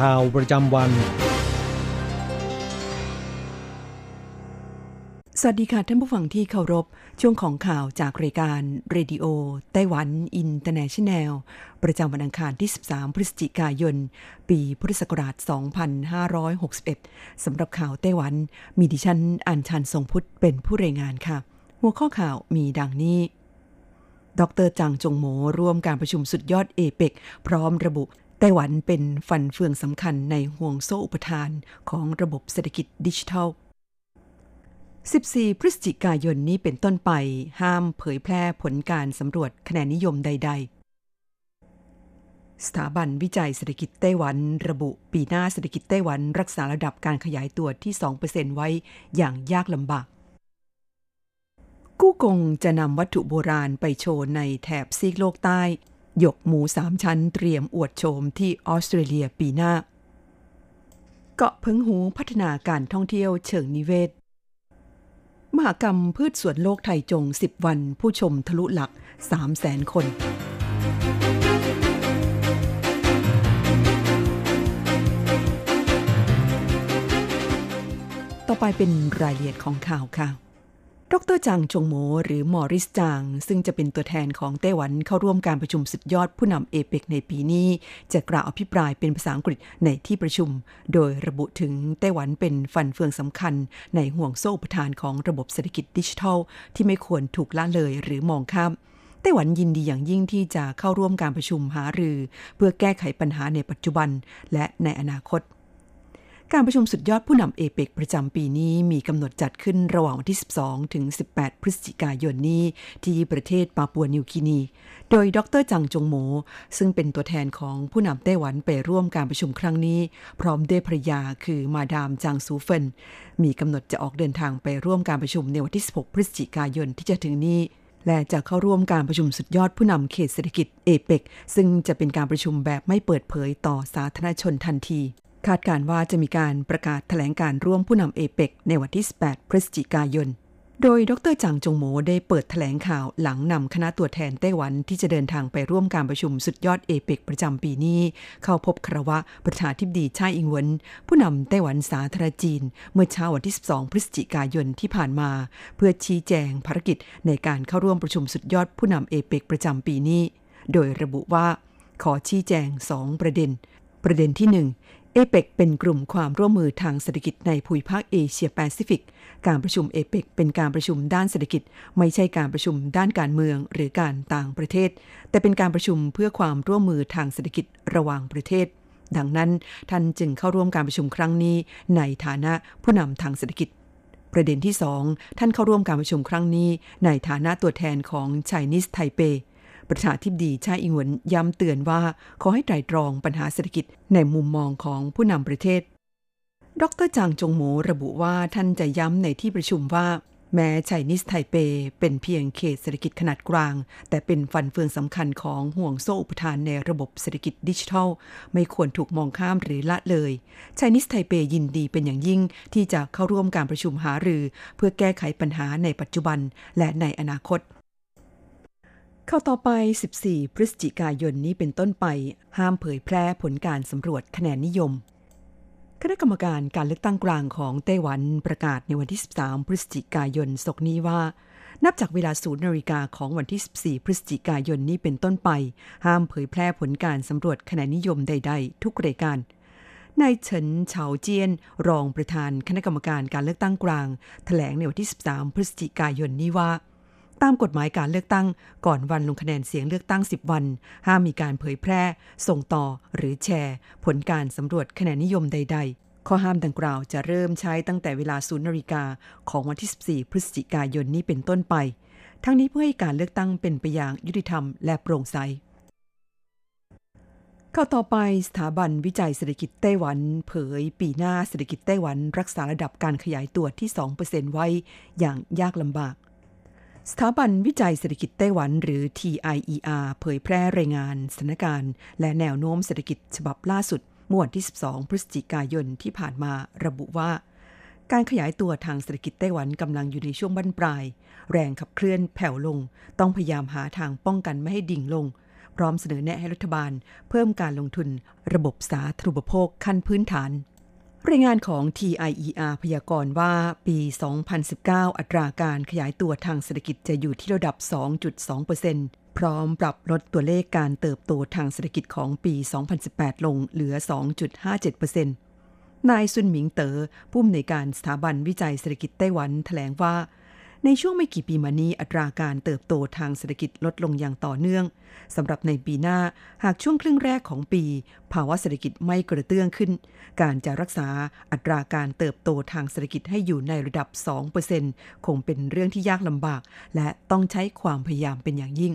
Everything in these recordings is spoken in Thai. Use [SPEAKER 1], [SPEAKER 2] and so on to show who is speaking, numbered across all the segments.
[SPEAKER 1] ข่าวประจำวัน
[SPEAKER 2] สวัสดีค่ะท่านผู้ฟังที่เคารพ ช่วงของข่าวจากรายการ Radio Taiwan International ประจำวันอังคารที่ 13 พฤศจิกายน ปีพุทธศักราช 2561 สำหรับข่าวไต้หวัน มีดิฉันอัญชันทรงพุทธเป็นผู้รายงานค่ะ หัวข้อข่าวมีดังนี้ ดรจางจงโหมร่วมการประชุมสุดยอดเอเปกพร้อมระบุ ไต้หวันเป็นฟันเฟืองสำคัญในห่วงโซ่อุปทานของระบบเศรษฐกิจดิจิทัล 14 พฤศจิกายนนี้เป็นต้นไปห้ามเผยแพร่ผลการสำรวจคะแนนนิยมใด ๆ สถาบันวิจัยเศรษฐกิจไต้หวัน ระบุปีหน้าเศรษฐกิจไต้หวันรักษาระดับการขยายตัวที่ 2%ไว้อย่างยากลำบากกู้กงจะนำวัตถุโบราณไปโชว์ในแถบซีกโลกใต้ หยกหมูสามชั้นเตรียมอวดโฉมที่ออสเตรเลียปีหน้า เกาะพิงหูพัฒนาการท่องเที่ยวเชิงนิเวศ มหกรรมพืชสวนโลกไทยจง 10 วันผู้ชมทะลุหลัก 3 0 0แสนคน ต่อไปเป็นรายละเอียดของข่าวค่ะ ดรจางจงโมหรือมอริสจาง ซึ่งจะเป็นตัวแทนของไต้หวันเข้าร่วมการประชุมสุดยอดผู้นำเอเปกในปีนี้ จะกล่าวอภิปรายเป็นภาษาอังกฤษในที่ประชุม โดยระบุถึงไต้หวันเป็นฟันเฟืองสำคัญ ในห่วงโซ่ประทานของระบบเศรษฐกิจดิจิทัล ที่ไม่ควรถูกละเลยหรือมองข้ามไต้หวันยินดีอย่างยิ่งที่จะเข้าร่วมการประชุมหารือ เพื่อแก้ไขปัญหาในปัจจุบันและในอนาคต การประชุมสุดยอดผู้นำเอเปกประจำปีนี้มีกำหนดจัดขึ้นระหว่างวันที่ 12 ถึง 18 พฤศจิกายนนี้ ที่ประเทศปาปัวนิวกินี โดยดรจังจงโหม ซึ่งเป็นตัวแทนของผู้นำไต้หวันไปร่วมการประชุมครั้งนี้ พร้อมด้วยภรรยาคือมาดามจางซูเฟิน มีกำหนดจะออกเดินทางไปร่วมการประชุมในวันที่ 16 พฤศจิกายนที่จะถึงนี้และจะเข้าร่วมการประชุมสุดยอดผู้นำเขตเศรษฐกิจเอเปกซึ่งจะเป็นการประชุมแบบไม่เปิดเผยต่อสาธารณชนทันที คาดการว่าจะมีการประกาศแถลงการร่วมผู้นำเอเปกในวันที่ 18 พฤศจิกายน โดยดรจางจงโหมได้เปิดแถลงข่าวหลังนำคณะตัวแทนไต้หวันที่จะเดินทางไปร่วมการประชุมสุดยอดเอเปกประจำปีนี้ เข้าพบคารวะประธานทิบดีชาอิงเวินผู้นำไต้หวันสาธารณจีน เมื่อเช้าวันที่ 12 พฤศจิกายนที่ผ่านมา เพื่อชี้แจงภารกิจในการเข้าร่วมประชุมสุดยอดผู้นำเอเปกประจำปีนี้ โดยระบุว่า ขอชี้แจง 2 ประเด็น ประเด็นที่ 1เอเปกเป็นกลุ่มความร่วมมือทางเศรษฐกิจในภูมิภาคเอเชียแปซิฟิก การประชุมเอเปกเป็นการประชุมด้านเศรษฐกิจ ไม่ใช่การประชุมด้านการเมืองหรือการต่างประเทศ แต่เป็นการประชุมเพื่อความร่วมมือทางเศรษฐกิจระหว่างประเทศ ดังนั้นท่านจึงเข้าร่วมการประชุมครั้งนี้ ในฐานะผู้นำทางเศรษฐกิจประเด็นที่ 2 ท่านเข้าร่วมการประชุมครั้งนี้ ในฐานะตัวแทนของ Chinese Taipei ประธานาธิบดีไช่อิงเหวินย้ำเตือนว่าขอให้ไตรตรองปัญหาเศรษฐกิจในมุมมองของผู้นำประเทศ ดรจางจงโหมวระบุว่าท่านจะย้ำในที่ประชุมว่า แม้ Chinese Taipei เป็นเพียงเขตเศรษฐกิจขนาดกลาง แต่เป็นฟันเฟืองสำคัญของห่วงโซ่อุปทานในระบบเศรษฐกิจดิจิทัล ไม่ควรถูกมองข้ามหรือละเลยไชนิสไทเปยินดีเป็นอย่างยิ่งที่จะเข้าร่วมการประชุมหารือ เพื่อแก้ไขปัญหาในปัจจุบันและในอนาคต เข้าต่อไป 14 พฤศจิกายนนี้เป็นต้นไป ห้ามเผยแพร่ผลการสำรวจคะแนนนิยม คณะกรรมการการเลือกตั้งกลางของไต้หวันประกาศในวันที่ 13 พฤศจิกายนศกนี้ว่า นับจากเวลาศูนย์นาฬิกาของวันที่ 14 พฤศจิกายนนี้เป็นต้นไป ห้ามเผยแพร่ผลการสำรวจคะแนนนิยมใด ๆ ทุกรายการนายเฉินเฉาเจียน รองประธานคณะกรรมการการเลือกตั้งกลางแถลงในวันที่ 13 พฤศจิกายนนี้ว่า ตามกฎหมายการเลือกตั้ง ก่อนวันลงคะแนนเสียงเลือกตั้ง 10 วัน ห้ามมีการเผยแพร่ ส่งต่อหรือแชร์ ผลการสำรวจคะแนนนิยมใด ๆ ข้อห้ามดังกล่าวจะเริ่มใช้ตั้งแต่เวลาศูนย์นาฬิกาของวันที่ 14 พฤศจิกายนนี้เป็นต้นไป ทั้งนี้เพื่อให้การเลือกตั้งเป็นไปอย่างยุติธรรมและโปร่งใสข้าวต่อไปสถาบันวิจัยเศรษฐกิจไต้หวัน เผย ปีหน้าเศรษฐกิจไต้หวัน รักษาระดับการขยายตัวที่ 2%ไว้อย่างยากลำบาก สถาบันวิจัยเศรษฐกิจไต้หวันหรือ TIER เผยแพร่รายงานสถานการณ์ และแนวโน้มเศรษฐกิจฉบับล่าสุดเมื่อวันที่ 12 พฤศจิกายนที่ผ่านมาระบุว่า การขยายตัวทางเศรษฐกิจไต้หวันกำลังอยู่ในช่วงบั้นปลาย แรงขับเคลื่อนแผ่วลง ต้องพยายามหาทางป้องกันไม่ให้ดิ่งลง พร้อมเสนอแนะให้รัฐบาล เพิ่มการลงทุน ระบบสาธารณูปโภคขั้นพื้นฐาน รายงานของ TIER พยากรณ์ว่าปี 2019 อัตราการขยายตัวทางเศรษฐกิจจะอยู่ที่ระดับ 2.2%พร้อมปรับลดตัวเลขการเติบโตทางเศรษฐกิจของปี 2018 ลงเหลือ 2.57%นายซุนหมิงเตอ๋อผู้อำนวยการสถาบันวิจัยเศรษฐกิจไต้หวันแถลงว่า ในช่วงไม่กี่ปีมานี้อัตราการเติบโตทางเศรษฐกิจลดลงอย่างต่อเนื่องสำหรับในปีหน้าหากช่วงครึ่งแรกของปี ภาวะเศรษฐกิจไม่กระเตื้องขึ้น การจะรักษาอัตราการเติบโตทางเศรษฐกิจให้อยู่ในระดับ 2%คงเป็นเรื่องที่ยากลำบาก และต้องใช้ความพยายามเป็นอย่างยิ่ง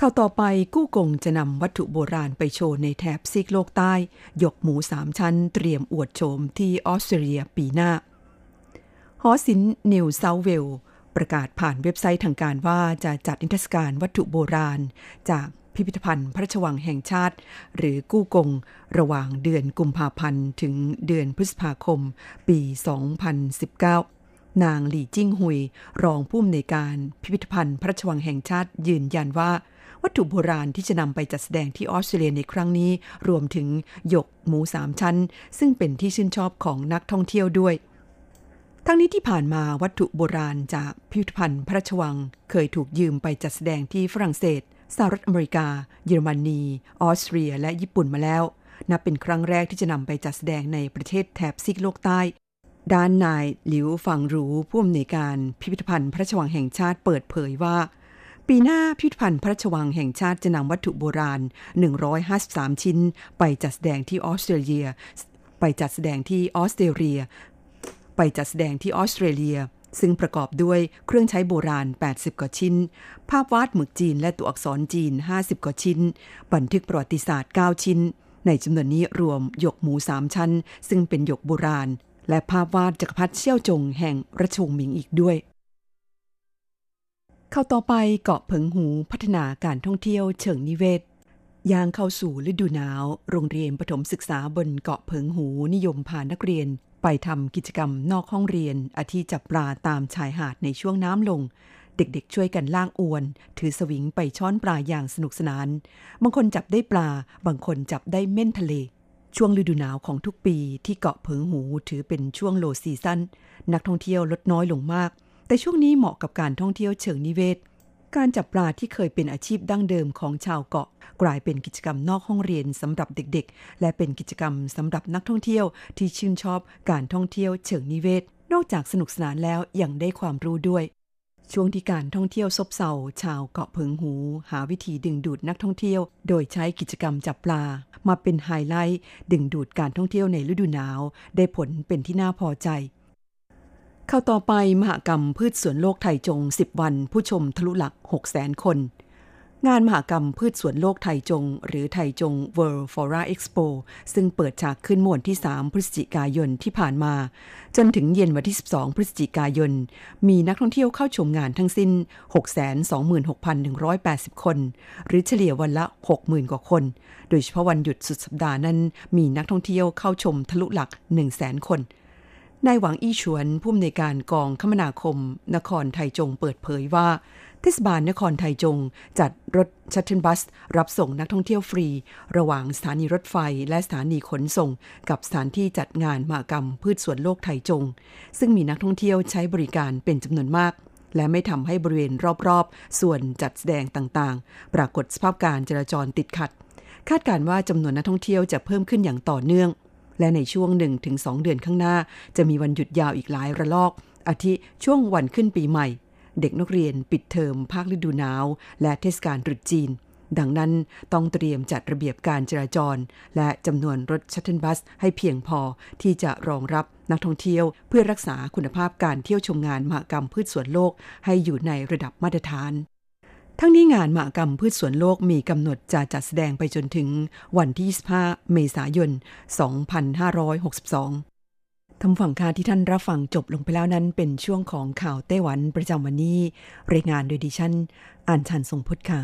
[SPEAKER 2] ข้าวต่อไปกู้กงจะนำวัตถุโบราณไปโชว์ในแถบซีกโลกใต้ ยกหมูสามชั้นเตรียมอวดโฉมที่ออสเตรเลียปีหน้า หอศิลป์นิวเซาเวลประกาศผ่านเว็บไซต์ทางการว่าจะจัดนิทรรศการวัตถุโบราณ จากพิพิธภัณฑ์พระราชวังแห่งชาติ หรือกู้กง ระหว่างเดือนกุมภาพันธ์ ถึงเดือนพฤษภาคม ปี 2019 นางหลี่จิ้งหุย รองผู้อำนวยการพิพิธภัณฑ์พระราชวังแห่งชาติยืนยันว่า วัตถุโบราณที่จะนำไปจัดแสดงที่ออสเตรเลียในครั้งนี้ รวมถึงหยกหมูสามชั้น ซึ่งเป็นที่ชื่นชอบของนักท่องเที่ยวด้วย ทั้งนี้ที่ผ่านมาวัตถุโบราณจากพิพิธภัณฑ์พระราชวัง เคยถูกยืมไปจัดแสดงที่ฝรั่งเศสสหรัฐอเมริกา เยอรมนี ออสเตรีย และญี่ปุ่นมาแล้ว นับเป็นครั้งแรกที่จะนำไปจัดแสดงในประเทศแถบซีกโลกใต้ ด้านนายหลิวฝังรูผู้อำนวยการพิพิธภัณฑ์พระราชวังแห่งชาติเปิดเผยว่า ปีหน้าพิพิธภัณฑ์พระราชวังแห่งชาติจะนำวัตถุโบราณ 153 ชิ้น ไปจัดแสดงที่ออสเตรเลีย ไปจัดแสดงที่ออสเตรเลีย ไปจัดแสดงที่ออสเตรเลีย ซึ่งประกอบด้วยเครื่องใช้โบราณ 80 กว่าชิ้น ภาพวาดหมึกจีนและตัวอักษรจีน 50 กว่าชิ้น บันทึกประวัติศาสตร์ 9 ชิ้น ในจำนวนนี้รวมหยกหมู 3 ชั้น ซึ่งเป็นหยกโบราณ และภาพวาดจักรพรรดิเซี่ยวจงแห่งราชวงศ์หมิงอีกด้วยเข้าต่อไปเกาะเผิงหูพัฒนาการท่องเที่ยวเชิงนิเวศย่างเข้าสู่ฤดูหนาว โรงเรียนประถมศึกษาบนเกาะเผิงหูนิยมพานักเรียน ไปทำกิจกรรมนอกห้องเรียน อาทิจับปลาตามชายหาดในช่วงน้ำลง เด็กๆ ช่วยกันล่างอวน ถือสวิงไปช้อนปลาอย่างสนุกสนาน บางคนจับได้ปลา บางคนจับได้เม่นทะเล ช่วงฤดูหนาวของทุกปีที่เกาะเผิงหูถือเป็นช่วงโลซีซั่นนักท่องเที่ยวลดน้อยลงมาก แต่ช่วงนี้เหมาะกับการท่องเที่ยวเชิงนิเวศ การจับปลาที่เคยเป็นอาชีพดั้งเดิมของชาวเกาะ กลายเป็นกิจกรรมนอกห้องเรียนสำหรับเด็กๆ และเป็นกิจกรรมสำหรับนักท่องเที่ยวที่ชื่นชอบการท่องเที่ยวเชิงนิเวศ นอกจากสนุกสนานแล้วยังได้ความรู้ด้วย ช่วงที่การท่องเที่ยวซบเซาชาวเกาะเพิงหู หาวิธีดึงดูดนักท่องเที่ยว โดยใช้กิจกรรมจับปลา มาเป็นไฮไลท์ดึงดูดการท่องเที่ยวในฤดูหนาว ได้ผลเป็นที่น่าพอใจ เข้าต่อไปมหกรรมพืชสวนโลกไทยจง 10 วัน ผู้ชมทะลุหลัก 6 0,000คน งานมหกรรมพืชสวนโลกไทยจง หรือไทยจง World Flora Expo ซึ่งเปิดฉากขึ้นเมื่อวันที่ 3 พฤศจิกายนที่ผ่านมา จนถึงเย็นวันที่ 12 พฤศจิกายน มีนักท่องเที่ยวเข้าชมงานทั้งสิ้น 626,180 คน หรือเฉลี่ยวันละ 60,000 กว่าคน โดยเฉพาะวันหยุดสุดสัปดาห์นั้น มีนักท่องเที่ยวเข้าชมทะลุหลัก 100,000คน นายหวังอี้ฉวนผู้อำนวยการกองคมนาคม นครไทจงเปิดเผยว่าเทศบาลนครไทจง จัดรถ shuttle bus รับส่งนักท่องเที่ยวฟรี ระหว่างสถานีรถไฟและสถานีขนส่ง กับสถานที่จัดงานมหกรรมพืชสวนโลกไทยจง ซึ่งมีนักท่องเที่ยวใช้บริการเป็นจำนวนมาก และไม่ทำให้บริเวณรอบๆ ส่วนจัดแสดงต่างๆ ปรากฏสภาพการจราจรติดขัด คาดการว่าจำนวนนักท่องเที่ยวจะเพิ่มขึ้นอย่างต่อเนื่อง และในช่วง 1-2 เดือนข้างหน้า จะมีวันหยุดยาวอีกหลายระลอก อาทิช่วงวันขึ้นปีใหม่ เด็กนักเรียนปิดเทอมภาคฤดูหนาว และเทศกาลตรุษจีน ดังนั้นต้องเตรียมจัดระเบียบการจราจร และจำนวนรถชัตเทิลบัส ให้เพียงพอที่จะรองรับนักท่องเที่ยว เพื่อรักษาคุณภาพการเที่ยวชมงานมหกรรมพืชสวนโลก ให้อยู่ในระดับมาตรฐาน ทั้งนี้งานมหกรรมพืชสวนโลกมีกำหนดจะจัดแสดงไปจนถึงวันที่ 25 เมษายน 2562ทำฝั่งค่าที่ท่านรับฟังจบลงไปแล้วนั้นเป็นช่วงของข่าวไต้หวันประจำวันนี้ รายงานโดยดิฉันอ่านชันทรงพุทธค่ะ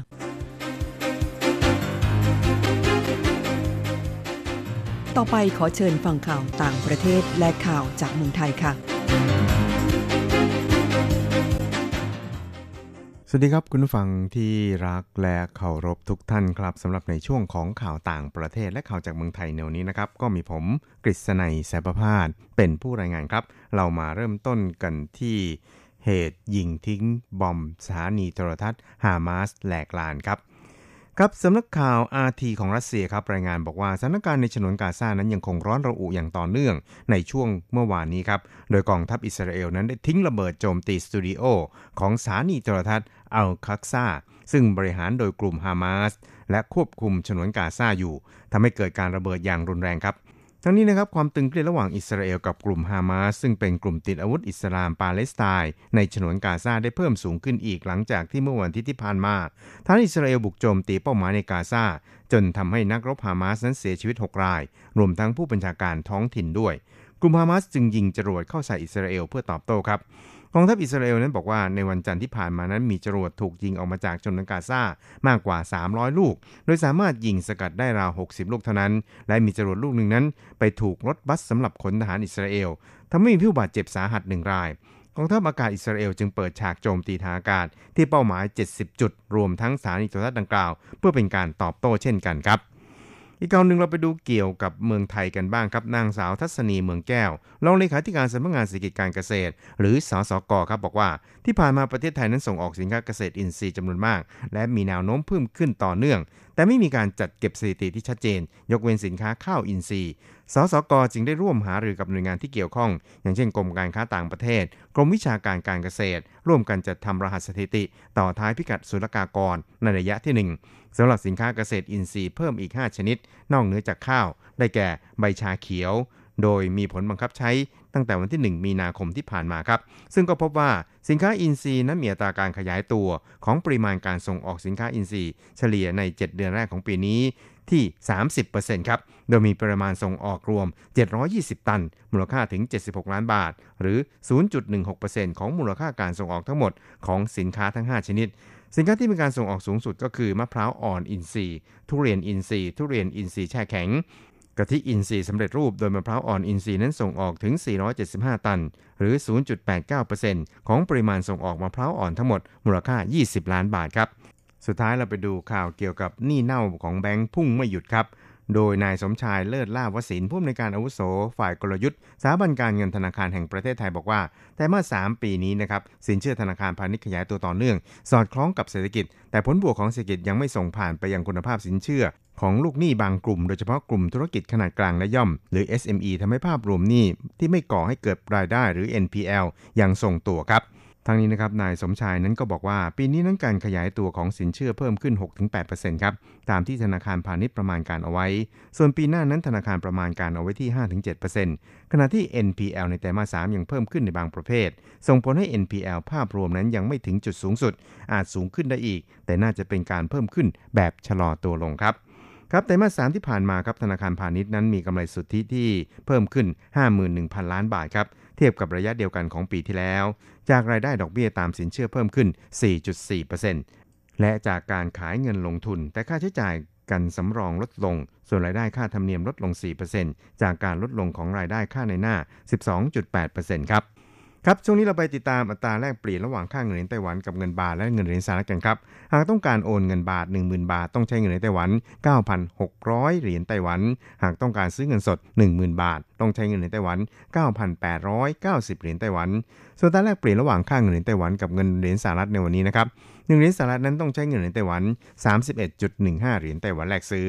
[SPEAKER 2] ต่อไปขอเชิญฟังข่าวต่างประเทศและข่าวจากเมืองไทยค่ะ
[SPEAKER 3] วัสดีครับคุณผู้ฟังที่รักและเคารพทุกท่านครับสำหรับในช่วงของข่าวต่างประเทศและข่าวจากเมืองไทยแนวนี้นะครับ ก็มีผมกฤษณัยแสบพาดเป็นผู้รายงานครับ เรามาเริ่มต้นกันที่เหตุยิงทิ้งบอมสถานีโทรทัศน์ฮามาสแหลกลานครับ ครับสำนักข่าวอาทีของรัสเซียครับรายงานบอกว่าสถานการณ์ในฉนวนกาซานั้นยังคงร้อนระอุอย่างต่อเนื่องในช่วงเมื่อวานนี้ครับ โดยกองทัพอิสราเอลนั้นได้ทิ้งระเบิดโจมตีสตูดิโอของสถานีโทรทัศน์อัลคักซาซึ่งบริหารโดยกลุ่มฮามาสและควบคุมฉนวนกาซาอยู่ทำให้เกิดการระเบิดอย่างรุนแรงครับ ทั้งนี้นะครับความตึงเครียดระหว่างอิสราเอลกับกลุ่มฮามาสซึ่งเป็นกลุ่มติดอาวุธอิสลามปาเลสไตน์ในฉนวนกาซาได้เพิ่มสูงขึ้นอีกหลังจากที่เมื่อวันที่ที่ผ่านมาทางอิสราเอลบุกโจมตีเป้าหมายในกาซาจนทำให้นักรบฮามาสนั้นเสียชีวิต 6 ราย รวมทั้งผู้บัญชาการท้องถิ่นด้วย กลุ่มฮามาสจึงยิงจรวดเข้าใส่อิสราเอลเพื่อตอบโต้ครับ กองทัพอิสราเอลนั้นบอกว่าในวันจันทร์ที่ผ่านมานั้นมีจรวดถูกยิงออกมาจากชนวนกาซามากกว่า 300 ลูก โดยสามารถยิงสกัดได้ราว 60 ลูกเท่านั้น และมีจรวดลูกหนึ่งนั้น ไปถูกรถบัสสำหรับขนทหารอิสราเอลทำให้มีผู้บาดเจ็บสาหัสหนึ่งรายกองทัพอากาศอิสราเอลจึงเปิดฉากโจมตีทางอากาศที่เป้าหมาย 70 จุด รวมทั้งสถานีโทรทัศน์ดังกล่าว เพื่อเป็นการตอบโต้เช่นกันครับ อีกข่าวหนึ่งเราไปดูเกี่ยวกับเมืองไทยกันบ้างครับนางสาวทัศนีเมืองแก้วรองเลขาธิการสำนักงานเศรษฐกิจการเกษตร หรือสสกครับบอกว่า ที่ผ่านมาประเทศไทยนั้นส่งออกสินค้าเกษตรอินทรีย์จำนวนมาก และมีแนวโน้มเพิ่มขึ้นต่อเนื่อง แต่ไม่มีการจัดเก็บสถิติที่ชัดเจน ยกเว้นสินค้าข้าวอินทรีย์สสกจึงได้ร่วมหารือกับหน่วยงานที่เกี่ยวข้อง อย่างเช่นกรมการค้าต่างประเทศ กรมวิชาการการเกษตร ร่วมกันจัดทำรหัสสถิติ ต่อท้ายพิกัดศุลกากรในระยะที่ 1 สำหรับสินค้าเกษตรอินทรีย์เพิ่มอีก 5 ชนิด นอกเหนือจากข้าว ได้แก่ใบชาเขียว โดยมีผลบังคับใช้ตั้งแต่วันที่ 1 มีนาคมที่ผ่านมาครับ ซึ่งก็พบว่าสินค้าอินทรีย์นั้นมีอัตราการขยายตัวของปริมาณการส่งออกสินค้าอินทรีย์ เฉลี่ยใน 7 เดือนแรกของปีนี้ที่ 30%ครับ โดยมีปริมาณส่งออกรวม 720 ตัน มูลค่าถึง 76 ล้านบาท หรือ 0.16%ของมูลค่าการส่งออกทั้งหมดของสินค้าทั้ง 5 ชนิด สินค้าที่มีการส่งออกสูงสุดก็คือมะพร้าวอ่อนอินทรีย์ ทุเรียนอินทรีย์ ทุเรียนอินทรีย์แช่แข็งกะทิอินทรีย์สำเร็จรูปโดยมะพร้าวอ่อนอินทรีย์นั้นส่งออกถึง 475 ตัน หรือ 0.89%ของปริมาณส่งออกมะพร้าวอ่อนทั้งหมด มูลค่า 20 ล้านบาทครับ สุดท้ายเราไปดูข่าวเกี่ยวกับหนี้เน่าของแบงค์พุ่งไม่หยุดครับ โดยนายสมชายเลิศล่าวศินผู้อำนวยการอาวุโส ฝ่ายกลยุทธ์สถาบันการเงินธนาคารแห่งประเทศไทยบอกว่า แต่เมื่อ 3 ปีนี้นะครับสินเชื่อธนาคารพาณิชย์ขยายตัวต่อเนื่อง สอดคล้องกับเศรษฐกิจ แต่ผลบวกของเศรษฐกิจยังไม่ส่งผ่านไปยังคุณภาพสินเชื่อ ของลูกหนี้บางกลุ่มโดยเฉพาะกลุ่มธุรกิจขนาดกลางและย่อม หรือ SME ทำให้ภาพรวมหนี้ที่ไม่ก่อให้เกิดรายได้หรือ NPL ยังทรงตัวครับ ทางนี้นะครับนายสมชายนั้นก็บอกว่า ปีนี้นั้นการขยายตัวของสินเชื่อเพิ่มขึ้น 6-8%ครับตามที่ธนาคารพาณิชย์ประมาณการเอาไว้ ส่วนปีหน้านั้นธนาคารประมาณการเอาไว้ที่ 5-7%ขณะที่ NPL ในไตรมาส 3 ยังเพิ่มขึ้นในบางประเภท ส่งผลให้ NPL ภาพรวมนั้นยังไม่ถึงจุดสูงสุด อาจสูงขึ้นได้อีก แต่น่าจะเป็นการเพิ่มขึ้นแบบชะลอตัวลงครับครับไตรมาส3ที่ผ่านมาครับธนาคารพาณิชย์นั้นมีกำไรสุทธิที่เพิ่มขึ้น 51,000 ล้านบาทครับ เทียบกับระยะเดียวกันของปีที่แล้ว จากรายได้ดอกเบี้ยตามสินเชื่อเพิ่มขึ้น 4.4%และจากการขายเงินลงทุน แต่ค่าใช้จ่ายกันสำรองลดลง ส่วนรายได้ค่าธรรมเนียมลดลง 4%จากการลดลงของรายได้ค่าในหน้า 12.8%ครับ ครับช่วงนี้เราไปติดตามอัตราแลกเปลี่ยนระหว่างค่าเงินเหรียญไต้หวันกับเงินบาทและเงินเหรียญสหรัฐกันครับหากต้องการโอนเงินบาท 10,000 บาทต้องใช้เงินเหรียญไต้หวัน 9,600 เหรียญไต้หวัน หากต้องการซื้อเงินสด 10,000 บาท ต้องใช้เงินเหรียญไต้หวัน 9,890 เหรียญไต้หวัน ส่วนอัตราแลกเปลี่ยนระหว่างค่าเงินเหรียญไต้หวันกับเงินเหรียญสหรัฐในวันนี้นะครับ1เหรียญสหรัฐนั้นต้องใช้เงินเหรียญไต้หวัน 31.15 เหรียญไต้หวันแลกซื้อ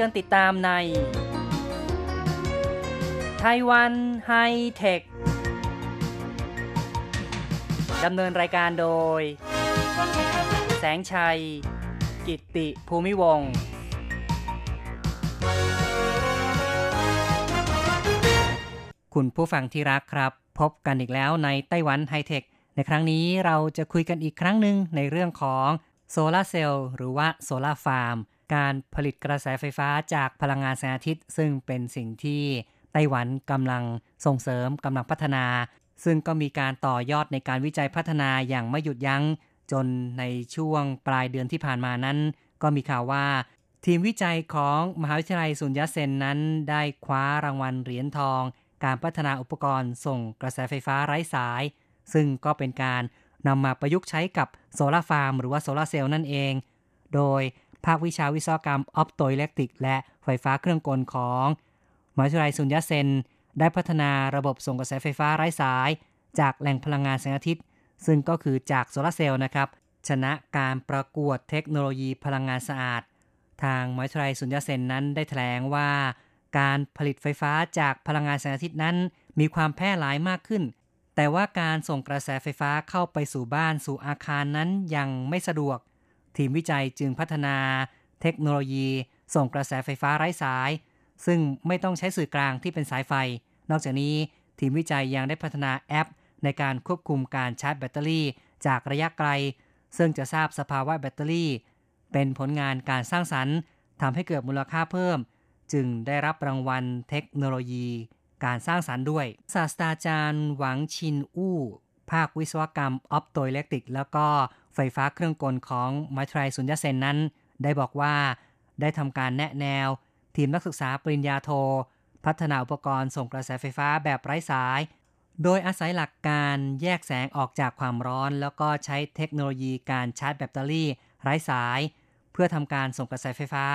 [SPEAKER 4] ชิญติดตามในไต้หวันไฮเทค ดำเนินรายการโดย แสงชัย กิตติภูมิวงศ์คุณผู้ฟังที่รักครับ พบกันอีกแล้วในไต้หวันไฮเทค ในครั้งนี้เราจะคุยกันอีกครั้งหนึ่งในเรื่องของโซลาเซลล์หรือว่าโซลาฟาร์ม การผลิตกระแสไฟฟ้าจากพลังงานแสงอาทิตย์ ซึ่งเป็นสิ่งที่ไต้หวันกำลังส่งเสริมกำลังพัฒนา ซึ่งก็มีการต่อยอดในการวิจัยพัฒนาอย่างไม่หยุดยัง้ง จนในช่วงปลายเดือนที่ผ่านมานั้น ก็มีข่าวว่า ทีมวิจัยของมหาวิทยาลัยสุญญเซนนั้น ได้คว้ารางวัลเหรียญทอง การพัฒนาอุปกรณ์ส่งกระแสไฟฟ้าไร้สาย ซึ่งก็เป็นการนำมาประยุกต์ใช้กับโซลาร์ฟาร์มหรือว่าโซลาร์เซลล์นั่นเอง โดย ภาควิชาวิศวกรรม optoelectric และไฟฟ้าเครื่องกลของมหาวิทยาลัยซุนยัตเซ็น ได้พัฒนาระบบส่งกระแสไฟฟ้าไร้สาย จากแหล่งพลังงานแสงอาทิตย์ ซึ่งก็คือจากโซลาร์เซลล์นะครับ ชนะการประกวดเทคโนโลยีพลังงานสะอาด ทางมหาวิทยาลัยซุนยัตเซ็นนั้นได้แถลงว่า การผลิตไฟฟ้าจากพลังงานแสงอาทิตย์นั้น มีความแพร่หลายมากขึ้น แต่ว่าการส่งกระแสไฟฟ้าเข้าไปสู่บ้านสู่อาคารนั้นยังไม่สะดวก ทีมวิจัยจึงพัฒนาเทคโนโลยี ส่งกระแสไฟฟ้าไร้สาย ซึ่งไม่ต้องใช้สื่อกลางที่เป็นสายไฟ นอกจากนี้ทีมวิจัยยังได้พัฒนาแอป ในการควบคุมการชาร์จแบตเตอรี่ จากระยะไกล ซึ่งจะทราบสภาวะแบตเตอรี่ เป็นผลงานการสร้างสรรค์ทำให้เกิดมูลค่าเพิ่ม จึงได้รับรางวัลเทคโนโลยีการสร้างสรรค์ด้วย ศาสตราจารย์หวังชินอู้ ภาควิศวกรรมออปโตอิเล็กติก แล้วก็ ไฟฟ้าเครื่องกลของมัทรายสุญญเซนนั้น ได้บอกว่าได้ทำการแนะแนว ทีมนักศึกษาปริญญาโท พัฒนาอุปกรณ์ส่งกระแสไฟฟ้าแบบไร้สาย โดยอาศัยหลักการแยกแสงออกจากความร้อน แล้วก็ใช้เทคโนโลยีการชาร์จแบตเตอรี่ ไร้สาย เพื่อทำการส่งกระแสไฟฟ้า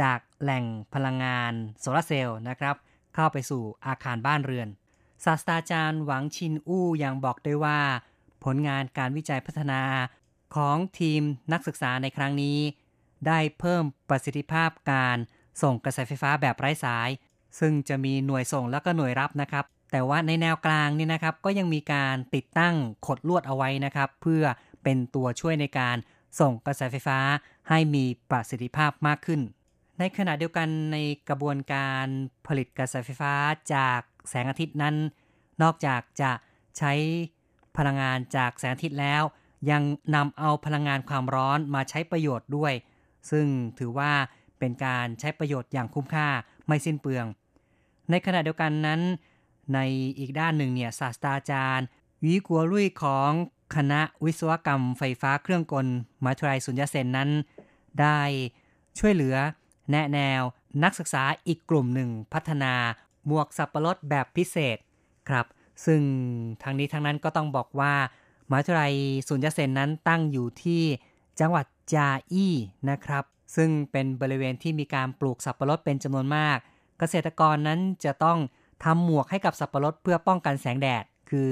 [SPEAKER 4] จากแหล่งพลังงานโซลาร์เซลล์นะครับเข้าไปสู่อาคารบ้านเรือนศาสตราจารย์หวังชินอู้ยังบอกด้วยว่า ผลงานการวิจัยพัฒนา ของทีมนักศึกษาในครั้งนี้ ได้เพิ่มประสิทธิภาพการส่งกระแสไฟฟ้าแบบไร้สาย ซึ่งจะมีหน่วยส่งแล้วก็หน่วยรับนะครับ แต่ว่าในแนวกลางนี่นะครับ ก็ยังมีการติดตั้งขดลวดเอาไว้นะครับ เพื่อเป็นตัวช่วยในการส่งกระแสไฟฟ้าให้มีประสิทธิภาพมากขึ้น ในขณะเดียวกันในกระบวนการผลิตกระแสไฟฟ้าจากแสงอาทิตย์นั้น นอกจากจะใช้พลังงานจากแสงอาทิตย์แล้ว ยังนำเอาพลังงานความร้อนมาใช้ประโยชน์ด้วย ซึ่งถือว่าเป็นการใช้ประโยชน์อย่างคุ้มค่าไม่สิ้นเปลือง ในขณะเดียวกันนั้น ในอีกด้านหนึ่งเนี่ยศาสตราจารย์วิกัวลุยของคณะวิศวกรรมไฟฟ้าเครื่องกลมหาวิทยาลัยสุญญเซนนั้น ได้ช่วยเหลือแนะแนวนักศึกษาอีกกลุ่มหนึ่งพัฒนาหมวกสับปะรดแบบพิเศษครับ ซึ่งทางนี้ทางนั้นก็ต้องบอกว่า มหาวิทยาลัยสุญญเซนนั้นตั้งอยู่ที่จังหวัดจาอี้นะครับ ซึ่งเป็นบริเวณที่มีการปลูกสับปะรดเป็นจำนวนมาก เกษตรกรนั้นจะต้องทำหมวกให้กับสับปะรดเพื่อป้องกันแสงแดด คือ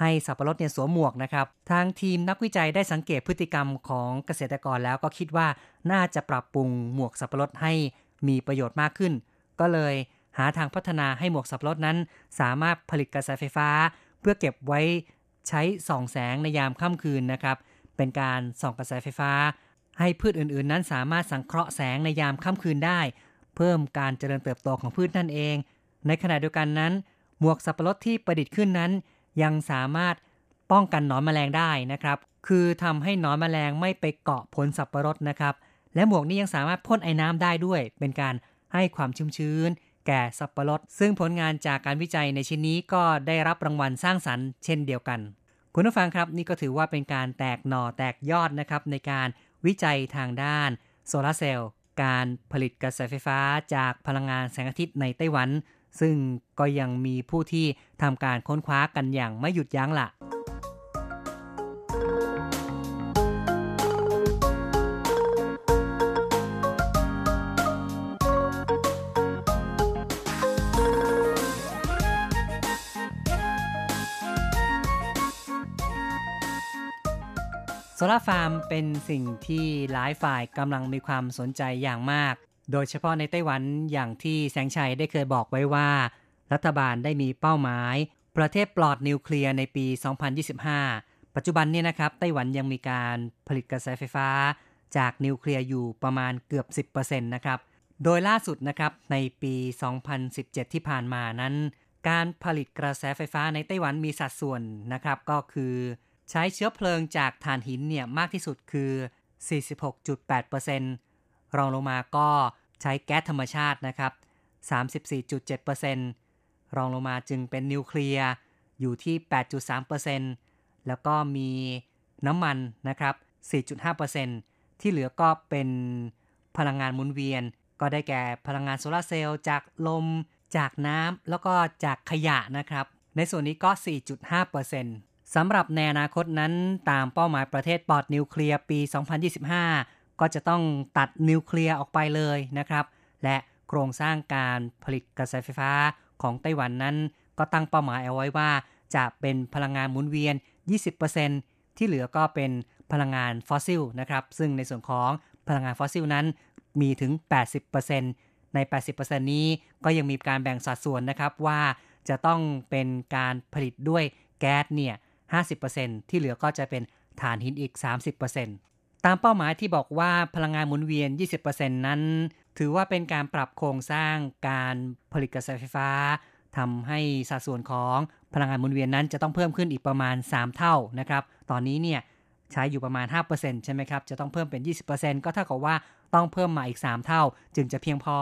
[SPEAKER 4] ให้สับปะรดเนี่ยสวมหมวกนะครับ ทางทีมนักวิจัยได้สังเกตพฤติกรรมของเกษตรกรแล้วก็คิดว่าน่าจะปรับปรุงหมวกสับปะรดให้มีประโยชน์มากขึ้น ก็เลยหาทางพัฒนาให้หมวกสับปะรดนั้น สามารถผลิตกระแสไฟฟ้า เพื่อเก็บไว้ ใช้ส่องแสงในยามค่ำคืนนะครับ เป็นการส่องกระแสไฟฟ้า ให้พืชอื่นๆ นั้นสามารถสังเคราะห์แสงในยามค่ำคืนได้ เพิ่มการเจริญเติบโตของพืชนั่นเอง ในขณะเดียวกันนั้น หมวกสับปะรดที่ประดิษฐ์ขึ้นนั้น ยังสามารถป้องกันหนอนแมลงได้นะครับ คือทำให้หนอนแมลงไม่ไปเกาะผลสับปะรดนะครับ และหมวกนี้ยังสามารถพ่นไอ้น้ำได้ด้วย เป็นการให้ความชุ่มชื้น แก่สับปะรด ซึ่งผลงานจากการวิจัยในชิ้นนี้ก็ได้รับรางวัลสร้างสรรค์เช่นเดียวกัน คุณผู้ฟังครับนี่ก็ถือว่าเป็นการแตกหน่อแตกยอดนะครับในการวิจัยทางด้านโซลาเซลล์การผลิตกระแสไฟฟ้าจากพลังงานแสงอาทิตย์ในไต้หวัน ซึ่งก็ยังมีผู้ที่ทำการค้นคว้ากันอย่างไม่หยุดยั้งละ่ะ โซลาฟาร์มเป็นสิ่งที่หลายฝ่ายกำลังมีความสนใจอย่างมาก โดยเฉพาะในไต้หวันอย่างที่แสงชัยได้เคยบอกไว้ว่า รัฐบาลได้มีเป้าหมาย ประเทศปลอดนิวเคลียร์ในปี 2025 ปัจจุบันนี้นะครับ ไต้หวันยังมีการผลิตกระแสไฟฟ้า จากนิวเคลียร์อยู่ประมาณเกือบ 10%นะครับ โดยล่าสุดนะครับในปี 2017 ที่ผ่านมานั้น การผลิตกระแสไฟฟ้าในไต้หวันมีสัดส่วนนะครับก็คือ ใช้เชื้อเพลิงจากถ่านหินเนี่ยมากที่สุดคือ 46.8%รองลงมาก็ใช้แก๊สธรรมชาตินะครับ 34.7%รองลงมาจึงเป็นนิวเคลียร์อยู่ที่ 8.3%แล้วก็มีน้ำมันนะครับ 4.5%ที่เหลือก็เป็นพลังงานหมุนเวียน ก็ได้แก่พลังงานโซลาเซลล์จากลม จากน้ำแล้วก็จากขยะนะครับ ในส่วนนี้ก็ 4.5% สำหรับในอนาคตนั้นตามเป้าหมายประเทศปลอดนิวเคลียร์ปี 2025 ก็จะต้องตัดนิวเคลียร์ออกไปเลยนะครับ และโครงสร้างการผลิตกระแสไฟฟ้าของไต้หวันนั้น ก็ตั้งเป้าหมายเอาไว้ว่า จะเป็นพลังงานหมุนเวียน 20%ที่เหลือก็เป็นพลังงานฟอสซิลนะครับ ซึ่งในส่วนของพลังงานฟอสซิลนั้นมีถึง 80%ใน 80%นี้ก็ยังมีการแบ่งสัดส่วนนะครับว่าจะต้องเป็นการผลิตด้วยแก๊สเนี่ย 50%ที่เหลือก็จะเป็นฐานหินอีก 30%ตามเป้าหมายที่บอกว่าพลังงานหมุนเวียน 20%นั้น ถือว่าเป็นการปรับโครงสร้างการผลิตกระแสไฟฟ้าทำให้สัดส่วนของพลังงานหมุนเวียนนั้นจะต้องเพิ่มขึ้นอีกประมาณ 3 เท่านะครับ ตอนนี้เนี่ยใช้อยู่ประมาณ 5%ใช่ไหมครับ จะต้องเพิ่มเป็น 20%ก็เท่ากับว่าต้องเพิ่มมาอีก 3 เท่า จึงจะเพียงพอ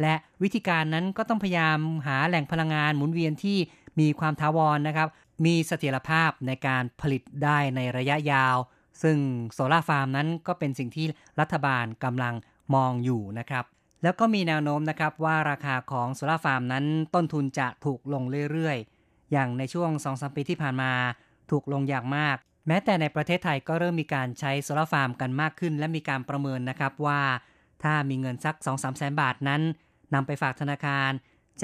[SPEAKER 4] และวิธีการนั้นก็ต้องพยายามหาแหล่งพลังงานหมุนเวียนที่มีความถาวรนะครับ มีเสถียรภาพในการผลิตได้ในระยะยาว ซึ่ง solar farm นั้นก็เป็นสิ่งที่รัฐบาลกำลังมองอยู่นะครับ แล้วก็มีแนวโน้มนะครับว่าราคาของ solar farm นั้นต้นทุนจะถูกลงเรื่อยๆ อย่างในช่วง2-3ปีที่ผ่านมาถูกลงอย่างมาก แม้แต่ในประเทศไทยก็เริ่มมีการใช้ solar farm กันมากขึ้น และมีการประเมินนะครับว่า ถ้ามีเงินสัก 2-3แสนบาทนั้นนำไปฝากธนาคาร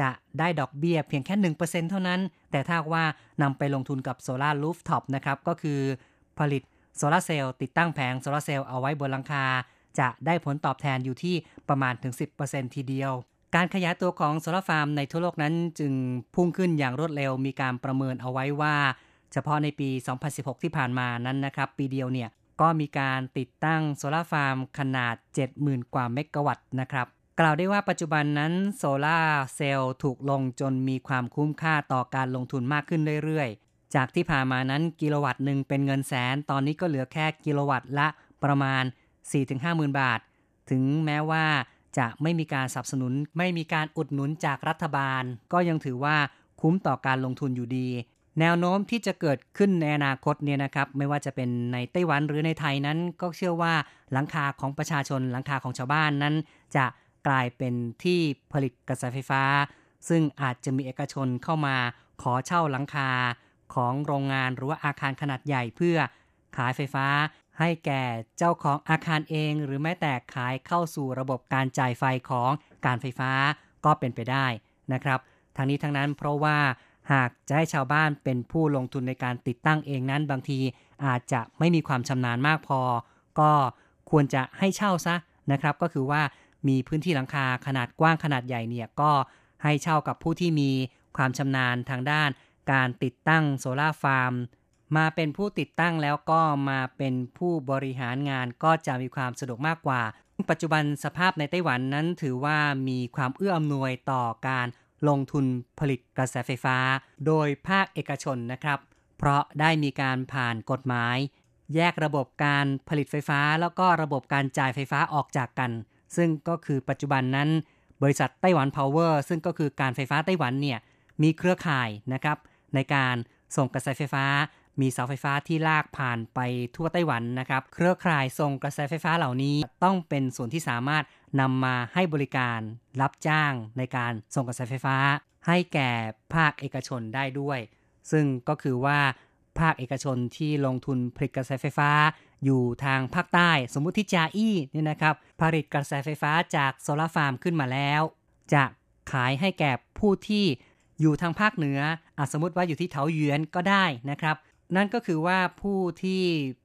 [SPEAKER 4] จะได้ดอกเบี้ยเพียงแค่ 1%เท่านั้น แต่ถ้าว่านำไปลงทุนกับ solar rooftop นะครับ ก็คือผลิต solar cell ติดตั้งแผง solar cell เอาไว้บนหลังคา จะได้ผลตอบแทนอยู่ที่ประมาณถึง 10%ทีเดียว การขยายตัวของ solar farm ในทั่วโลกนั้นจึงพุ่งขึ้นอย่างรวดเร็วมีการประเมินเอาไว้ว่า เฉพาะในปี 2016 ที่ผ่านมานั้นนะครับ ปีเดียวเนี่ยก็มีการติดตั้ง solar farm ขนาด 70,000 กว่าเมกะวัตต์นะครับ กล่าวได้ว่าปัจจุบันนั้น solar cell ถูกลงจนมีความคุ้มค่าต่อการลงทุนมากขึ้นเรื่อยๆ จากที่ผ่านมานั้นกิโลวัตต์หนึ่งเป็นเงินแสน ตอนนี้ก็เหลือแค่กิโลวัตต์ละประมาณ 4-5หมื่นบาท ถึงแม้ว่าจะไม่มีการสนับสนุน ไม่มีการอุดหนุนจากรัฐบาล ก็ยังถือว่าคุ้มต่อการลงทุนอยู่ดี แนวโน้มที่จะเกิดขึ้นในอนาคตเนี่ยนะครับ ไม่ว่าจะเป็นในไต้หวันหรือในไทยนั้น ก็เชื่อว่าหลังคาของประชาชนหลังคาของชาวบ้านนั้น จะ กลายเป็นที่ผลิตกระแสไฟฟ้า ซึ่งอาจจะมีเอกชนเข้ามาขอเช่าหลังคาของโรงงานหรือว่าอาคารขนาดใหญ่เพื่อขายไฟฟ้า ให้แก่เจ้าของอาคารเอง หรือแม้แต่ขายเข้าสู่ระบบการจ่ายไฟของการไฟฟ้าก็เป็นไปได้นะครับทางนี้ทั้งนั้นเพราะว่าหากจะให้ชาวบ้านเป็นผู้ลงทุนในการติดตั้งเองนั้นบางทีอาจจะไม่มีความชำนาญมากพอ ก็ควรจะให้เช่าซะนะครับ ก็คือว่า มีพื้นที่หลังคาขนาดกว้างขนาดใหญ่เนี่ยก็ให้เช่ากับผู้ที่มีความชำนาญทางด้าน การติดตั้งโซลาฟาร์มมาเป็นผู้ติดตั้งแล้วก็มาเป็นผู้บริหารงานก็จะมีความสะดวกมากกว่า ปัจจุบันสภาพในไต้หวันนั้นถือว่ามีความเอื้ออำนวยต่อการลงทุนผลิตกระแสไฟฟ้า โดยภาคเอกชนนะครับ เพราะได้มีการผ่านกฎหมาย แยกระบบการผลิตไฟฟ้า แล้วก็ระบบการจ่ายไฟฟ้าออกจากกัน ซึ่งก็คือปัจจุบันนั้น บริษัทไต้หวันพาวเวอร์ซึ่งก็คือการไฟฟ้าไต้หวันเนี่ยมีเครือข่ายนะครับ ในการส่งกระแสไฟฟ้า มีเสาไฟฟ้าที่ลากผ่านไปทั่วไต้หวันนะครับ เครือข่ายส่งกระแสไฟฟ้าเหล่านี้ต้องเป็นส่วนที่สามารถนำมาให้บริการรับจ้างในการส่งกระแสไฟฟ้า ให้แก่ภาคเอกชนได้ด้วย ซึ่งก็คือว่า ภาคเอกชนที่ลงทุนผลิตกระแสไฟฟ้า อยู่ทางภาคใต้ สมมุติที่จาอี้เนี่ยนะครับผลิตกระแสไฟฟ้าจาก solar farm ขึ้นมาแล้ว จะขายให้แก่ผู้ที่อยู่ทางภาคเหนือสมมติว่าอยู่ที่เถาหยวนก็ได้นะครับ นั่นก็คือว่าผู้ที่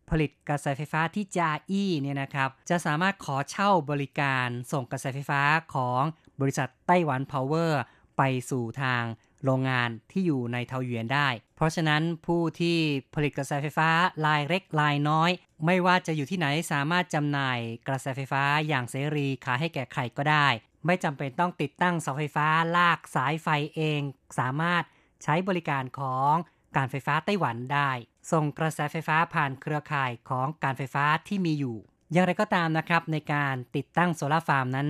[SPEAKER 4] ผลิตกระแสไฟฟ้าที่จาอี้เนี่ยนะครับ จะสามารถขอเช่าบริการส่งกระแสไฟฟ้าของบริษัทไต้หวันพาวเวอร์ไปสู่ทาง โรงงานที่อยู่ในเถาหยวนได้ เพราะฉะนั้นผู้ที่ผลิตกระแสไฟฟ้ารายเล็กรายน้อย ไม่ว่าจะอยู่ที่ไหนสามารถจำหน่ายกระแสไฟฟ้าอย่างเสรีขายให้แก่ใครก็ได้ ไม่จำเป็นต้องติดตั้งเสาไฟฟ้าลากสายไฟเอง สามารถใช้บริการของการไฟฟ้าไต้หวันได้ ส่งกระแสไฟฟ้าผ่านเครือข่ายของการไฟฟ้าที่มีอยู่ อย่างไรก็ตามนะครับในการติดตั้งโซลาร์ฟาร์มนั้น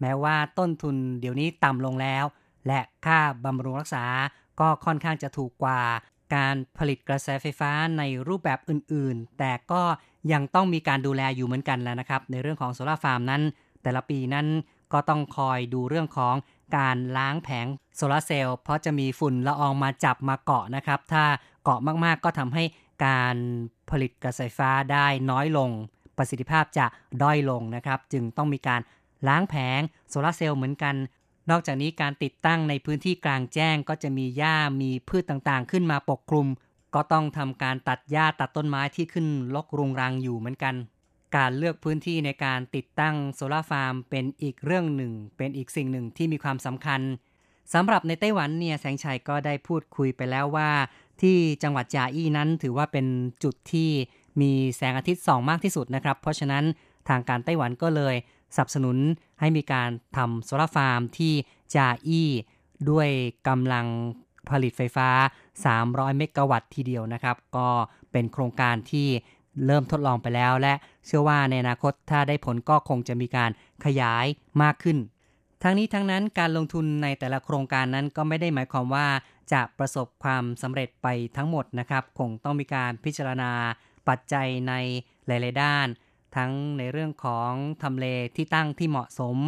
[SPEAKER 4] แม้ว่าต้นทุนเดี๋ยวนี้ต่ำลงแล้ว และค่าบำรุงรักษาก็ค่อนข้างจะถูกกว่า การผลิตกระแสไฟฟ้าในรูปแบบอื่นๆ แต่ก็ยังต้องมีการดูแลอยู่เหมือนกันแล้วนะครับ ในเรื่องของโซลาร์ฟาร์มนั้น แต่ละปีนั้นก็ต้องคอยดูเรื่องของการล้างแผงโซลาเซลล์เพราะจะมีฝุ่นละอองมาจับมาเกาะนะครับ ถ้าเกาะมากๆก็ทำให้การผลิตกระแสไฟฟ้าได้น้อยลง ประสิทธิภาพจะด้อยลงนะครับ จึงต้องมีการล้างแผงโซลาเซลล์เหมือนกัน นอกจากนี้การติดตั้งในพื้นที่กลางแจ้งก็จะมีหญ้ามีพืชต่างๆ ขึ้นมาปกคลุม ก็ต้องทำการตัดหญ้าตัดต้นไม้ที่ขึ้นลกรุงรังอยู่เหมือนกัน การเลือกพื้นที่ในการติดตั้งโซลาฟาร์มเป็นอีกเรื่องหนึ่ง เป็นอีกสิ่งหนึ่งที่มีความสำคัญสำหรับในไต้หวันเนี่ยแสงชัยก็ได้พูดคุยไปแล้วว่า ที่จังหวัดจาอี้นั้นถือว่าเป็นจุดที่มีแสงอาทิตย์ส่องมากที่สุดนะครับ เพราะฉะนั้นทางการไต้หวันก็เลย สนับสนุนให้มีการทำ solar farm ที่จาอี้ด้วยกำลังผลิตไฟฟ้า 300 เมกะวัตต์ทีเดียวนะครับ ก็เป็นโครงการที่เริ่มทดลองไปแล้วและเชื่อว่าในอนาคตถ้าได้ผลก็คงจะมีการขยายมากขึ้น ทั้งนี้ทั้งนั้นการลงทุนในแต่ละโครงการนั้นก็ไม่ได้หมายความว่าจะประสบความสำเร็จไปทั้งหมดนะครับ คงต้องมีการพิจารณาปัจจัยในหลาย ๆ ด้าน ทั้งในเรื่องของทำเลที่ตั้งที่เหมาะสม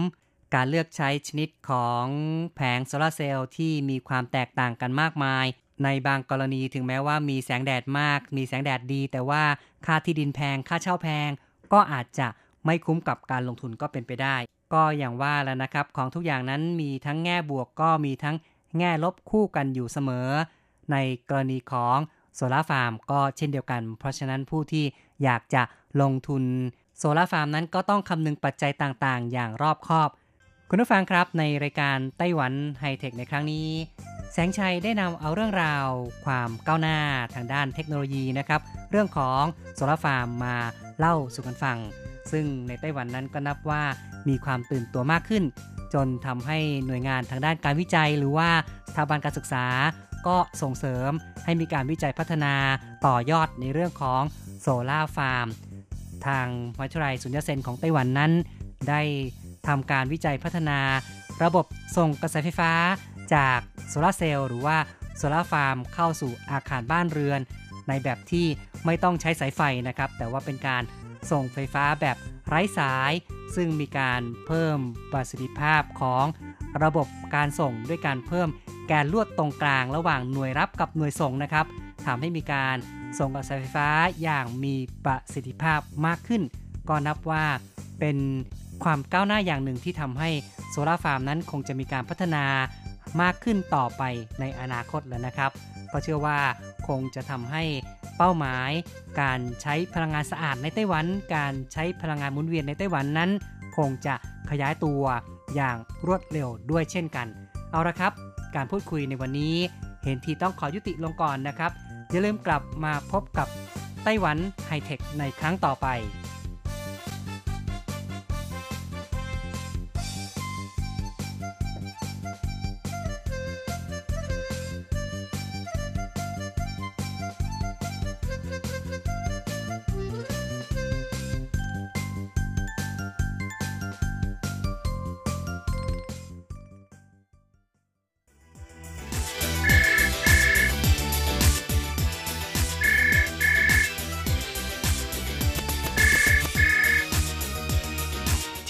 [SPEAKER 4] การเลือกใช้ชนิดของแผงโซลาร์เซลล์ที่มีความแตกต่างกันมากมาย ในบางกรณีถึงแม้ว่ามีแสงแดดมาก มีแสงแดดดี แต่ว่าค่าที่ดินแพง ค่าเช่าแพง ก็อาจจะไม่คุ้มกับการลงทุนก็เป็นไปได้ ก็อย่างว่าแล้วนะครับ ของทุกอย่างนั้นมีทั้งแง่บวกก็มีทั้งแง่ลบคู่กันอยู่เสมอ ในกรณีของ solar farm ก็เช่นเดียวกัน เพราะฉะนั้นผู้ที่อยากจะ ลงทุน solar farm นั้นก็ต้องคำนึงปัจจัยต่างๆ อย่างรอบคอบ คุณผู้ฟังครับในรายการไต้หวันไฮเทคในครั้งนี้ แสงชัยได้นำเอาเรื่องราว ความก้าวหน้าทางด้านเทคโนโลยีนะครับ เรื่องของ solar farm มาเล่าสู่กันฟัง ซึ่งในไต้หวันนั้นก็นับว่ามีความตื่นตัวมากขึ้น จนทำให้หน่วยงานทางด้านการวิจัย หรือว่าสถาบันการศึกษาก็ส่งเสริมให้มีการวิจัยพัฒนาต่อยอดในเรื่องของโซลาร์ฟาร์ม ทางวิทยาลัยสุญญเซนของไต้หวันนั้น ได้ทำการวิจัยพัฒนา ระบบส่งกระแสไฟฟ้า จากโซลาร์เซลล์หรือว่าโซลาร์ฟาร์มเข้าสู่อาคารบ้านเรือน ในแบบที่ไม่ต้องใช้สายไฟนะครับ แต่ว่าเป็นการส่งไฟฟ้าแบบไร้สาย ซึ่งมีการเพิ่มประสิทธิภาพของระบบการส่งด้วยการเพิ่มแกนลวดตรงกลางระหว่างหน่วยรับกับหน่วยส่งนะครับทำให้มีการ ส่งกระแสไฟฟ้าอย่างมีประสิทธิภาพมากขึ้น ก็นับว่าเป็นความก้าวหน้าอย่างหนึ่งที่ทำให้โซลาร์ฟาร์มนั้นคงจะมีการพัฒนามากขึ้นต่อไปในอนาคตแล้วนะครับก็เชื่อว่าคงจะทำให้เป้าหมาย การใช้พลังงานสะอาดในไต้หวัน การใช้พลังงานหมุนเวียนในไต้หวันนั้น คงจะขยายตัวอย่างรวดเร็วด้วยเช่นกัน เอาละครับ การพูดคุยในวันนี้เห็นทีต้องขอยุติลงก่อนนะครับ อย่าลืมกลับมาพบกับไต้หวันไฮเทคในครั้งต่อไป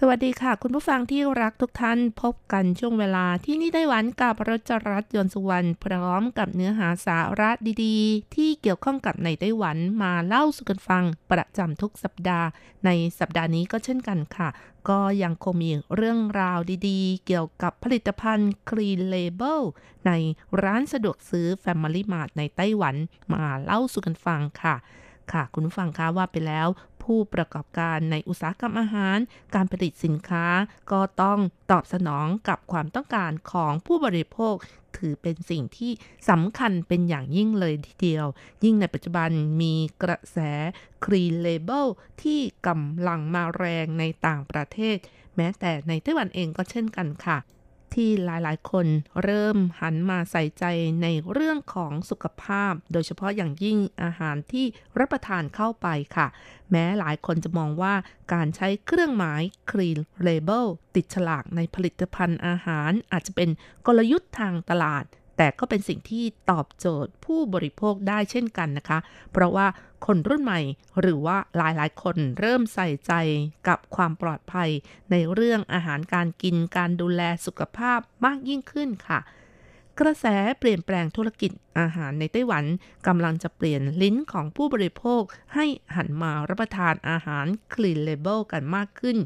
[SPEAKER 5] สวัสดีค่ะ คุณผู้ฟังที่รักทุกท่านพบกันช่วงเวลาที่นี่ไต้หวันกับรจรัสยนสุวรรณพร้อมกับเนื้อหาสาระดีๆ ที่เกี่ยวข้องกับในไต้หวันมาเล่าสู่กันฟังประจำทุกสัปดาห์ ในสัปดาห์นี้ก็เช่นกันค่ะ ก็ยังคงมีเรื่องราวดีๆ เกี่ยวกับผลิตภัณฑ์ Clean Label ในร้านสะดวกซื้อ Family Mart ในไต้หวันมาเล่าสู่กันฟังค่ะค่ะคุณผู้ฟังคะว่าไปแล้ว ผู้ประกอบการในอุตสาหกรรมอาหาร การผลิตสินค้า ก็ต้องตอบสนองกับความต้องการของผู้บริโภค ถือเป็นสิ่งที่สำคัญเป็นอย่างยิ่งเลยทีเดียว ยิ่งในปัจจุบันมีกระแส Clean Label ที่กำลังมาแรงในต่างประเทศ แม้แต่ในไต้หวันเองก็เช่นกันค่ะ ที่หลายๆ คนเริ่มหันมาใส่ใจในเรื่องของสุขภาพ โดยเฉพาะอย่างยิ่งอาหารที่รับประทานเข้าไปค่ะ แม้หลายคนจะมองว่าการใช้เครื่องหมาย Clean Label ติดฉลากในผลิตภัณฑ์อาหารอาจจะเป็นกลยุทธ์ทางตลาด แต่ก็เป็นสิ่งที่ตอบโจทย์ผู้บริโภคได้เช่นกันนะคะ เพราะว่าคนรุ่นใหม่หรือว่าหลายๆ คนเริ่มใส่ใจกับความปลอดภัย ในเรื่องอาหารการกินการดูแลสุขภาพมากยิ่งขึ้นค่ะกระแสเปลี่ยนแปลงธุรกิจอาหารในไต้หวันกำลังจะเปลี่ยนลิ้นของผู้บริโภคให้หันมารับประทานอาหาร Clean Label กันมากขึ้น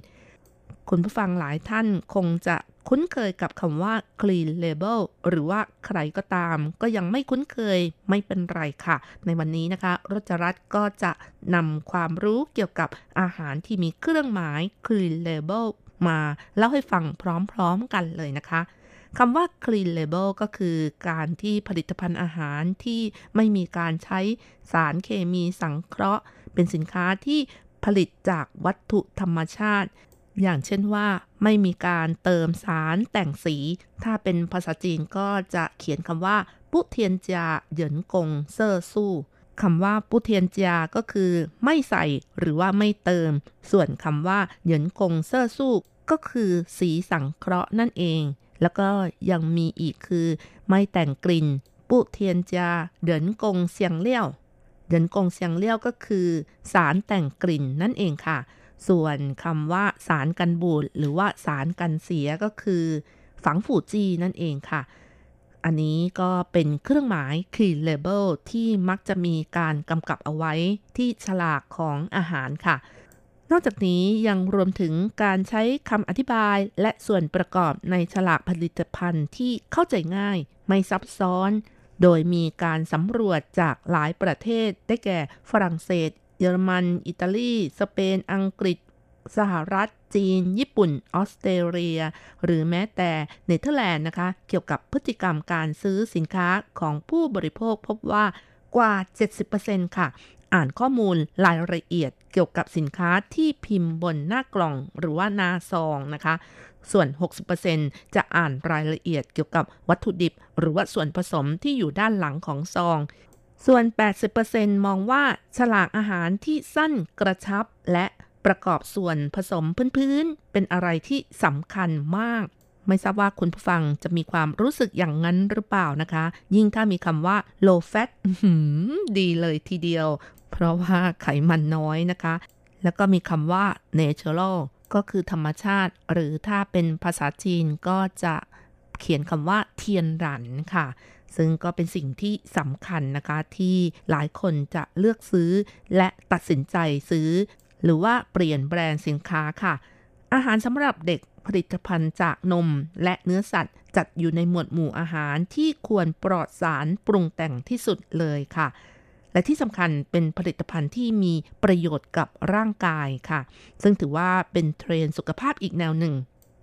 [SPEAKER 5] คุณผู้ฟังหลายท่านคงจะ คุ้นเคยกับคำว่า clean label หรือว่าใครก็ตาม ก็ยังไม่คุ้นเคยไม่เป็นไรค่ะ ในวันนี้นะคะรจรัตก็จะนำความรู้เกี่ยวกับอาหารที่มีเครื่องหมาย clean label มาเล่าให้ฟังพร้อมๆกันเลยนะคะคำว่า clean label ก็คือการที่ผลิตภัณฑ์อาหารที่ไม่มีการใช้สารเคมีสังเคราะห์ เป็นสินค้าที่ผลิตจากวัตถุธรรมชาติ อย่างเช่นว่า ไม่มีการเติมสารแต่งสี ถ้าเป็นภาษาจีนก็จะเขียนคำว่า ปุเทียนจาเหยินกงเซอร์สู้คำว่าปุเทียนจาก็คือ ไม่ใส่หรือว่าไม่เติม ส่วนคำว่าเหยินกงเซอร์สู้ก็คือสีสังเคราะห์นั่นเอง แล้วก็ยังมีอีกคือ ไม่แต่งกลิ่น ปุเทียนจาเหยินกงเซียงเลี้ยวเหยินกงเซียงเลี้ยวก็คือ สารแต่งกลิ่นนั่นเองค่ะ ส่วนคำว่าสารกันบูดหรือว่าสารกันเสียก็คือ ฝังฝูจีนั่นเองค่ะ อันนี้ก็เป็นเครื่องหมาย clean label ที่มักจะมีการกำกับเอาไว้ที่ฉลากของอาหารค่ะ นอกจากนี้ยังรวมถึงการใช้คำอธิบายและส่วนประกอบในฉลากผลิตภัณฑ์ที่เข้าใจง่าย ไม่ซับซ้อน โดยมีการสำรวจจากหลายประเทศได้แก่ฝรั่งเศส เยอรมัน อิตาลี สเปน อังกฤษ สหรัฐ จีน ญี่ปุ่น ออสเตรเลีย หรือแม้แต่เนเธอร์แลนด์นะคะ เกี่ยวกับพฤติกรรมการซื้อสินค้าของผู้บริโภคพบว่ากว่า 70%ค่ะ อ่านข้อมูลรายละเอียดเกี่ยวกับสินค้าที่พิมพ์บนหน้ากล่องหรือว่าหน้าซองนะคะ ส่วน 60%จะอ่านรายละเอียดเกี่ยวกับวัตถุดิบ หรือว่าส่วนผสมที่อยู่ด้านหลังของซอง ส่วน 80%มองว่าฉลากอาหารที่สั้นกระชับและประกอบส่วนผสมพื้นๆ เป็นอะไรที่สำคัญมาก ไม่ทราบว่าคุณผู้ฟังจะมีความรู้สึกอย่างนั้นหรือเปล่านะคะ ยิ่งถ้ามีคำว่า low fat ดีเลยทีเดียว เพราะว่าไขมันน้อยนะคะ แล้วก็มีคำว่า natural ก็คือธรรมชาติ หรือถ้าเป็นภาษาจีนก็จะเขียนคำว่าเทียนหรันค่ะ ซึ่งก็เป็นสิ่งที่สำคัญนะคะที่หลายคนจะเลือกซื้อและตัดสินใจซื้อ หรือว่าเปลี่ยนแบรนด์สินค้าค่ะ อาหารสำหรับเด็กผลิตภัณฑ์จากนมและเนื้อสัตว์จัดอยู่ในหมวดหมู่อาหารที่ควรปลอดสารปรุงแต่งที่สุดเลยค่ะ และที่สำคัญเป็นผลิตภัณฑ์ที่มีประโยชน์กับร่างกายค่ะ ซึ่งถือว่าเป็นเทรนสุขภาพอีกแนวหนึ่ง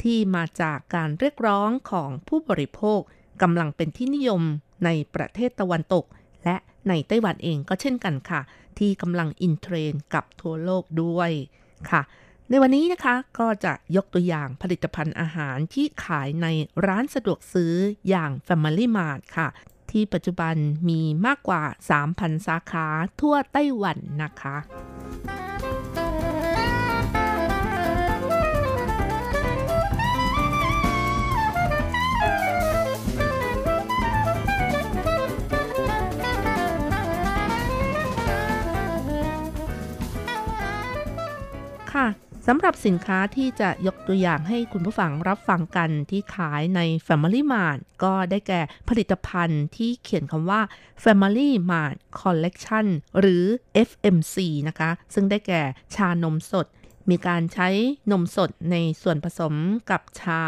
[SPEAKER 5] ที่มาจากการเรียกร้องของผู้บริโภค กำลังเป็นที่นิยมในประเทศตะวันตก และในไต้หวันเองก็เช่นกันค่ะ ที่กำลังอินเทรนกับทั่วโลกด้วยค่ะ ในวันนี้นะคะก็จะยกตัวอย่างผลิตภัณฑ์อาหารที่ขายในร้านสะดวกซื้ออย่าง Family Mart ค่ะ ที่ปัจจุบันมีมากกว่า 3,000 สาขาทั่วไต้หวันนะคะ ค่ะสำหรับสินค้าที่จะยกตัวอย่างให้คุณผู้ฟังรับฟังกันที่ขายใน Family Mart ก็ได้แก่ผลิตภัณฑ์ที่เขียนคำว่า Family Mart Collection หรือ FMC นะคะ ซึ่งได้แก่ชานมสด มีการใช้นมสดในส่วนผสมกับชา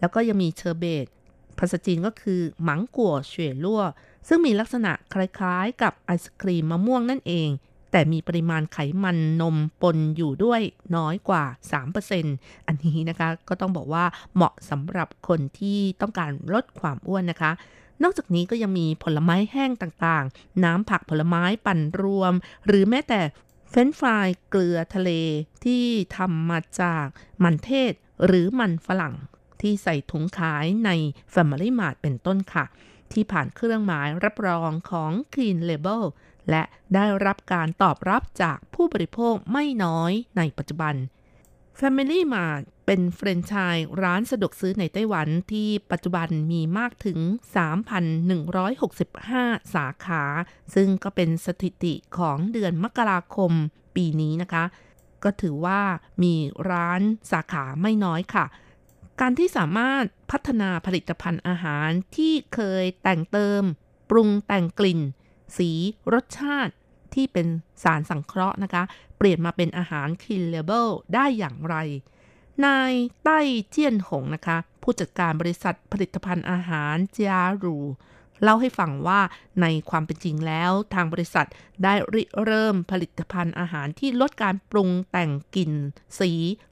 [SPEAKER 5] แล้วก็ยังมีเชอร์เบต ภาษาจีนก็คือหมังกัวเฉวยลั่วซึ่งมีลักษณะคล้ายๆ กับไอศครีมมะม่วงนั่นเอง แต่มีปริมาณไขมันนมปนอยู่ด้วยน้อยกว่า 3%อันนี้นะคะก็ต้องบอกว่าเหมาะสำหรับคนที่ต้องการลดความอ้วนนะคะนอกจากนี้ก็ยังมีผลไม้แห้งต่างๆ น้ำผักผลไม้ปั่นรวม หรือแม้แต่เฟรนฟรายเกลือทะเลที่ทำมาจากมันเทศหรือมันฝรั่ง ที่ใส่ถุงขายใน Family Mart เป็นต้นค่ะ ที่ผ่านเครื่องหมายรับรองของ Clean Label และได้รับการตอบรับจากผู้บริโภคไม่น้อยในปัจจุบัน Family Mart เป็นแฟรนไชส์ร้านสะดวกซื้อในไต้หวันที่ปัจจุบันมีมากถึง 3,165 สาขา ซึ่งก็เป็นสถิติของเดือนมกราคมปีนี้นะคะ ก็ถือว่ามีร้านสาขาไม่น้อยค่ะ การที่สามารถพัฒนาผลิตภัณฑ์อาหารที่เคยแต่งเติม ปรุงแต่งกลิ่น สี รสชาติที่เป็นสารสังเคราะห์นะคะ เปลี่ยนมาเป็นอาหาร Clean Label ได้อย่างไร นายใต้เจียนหงนะคะ ผู้จัดการบริษัทผลิตภัณฑ์อาหารจารูเล่าให้ฟังว่าในความเป็นจริงแล้วทางบริษัทได้ริเริ่มผลิตภัณฑ์อาหารที่ลดการปรุงแต่งกลิ่น สี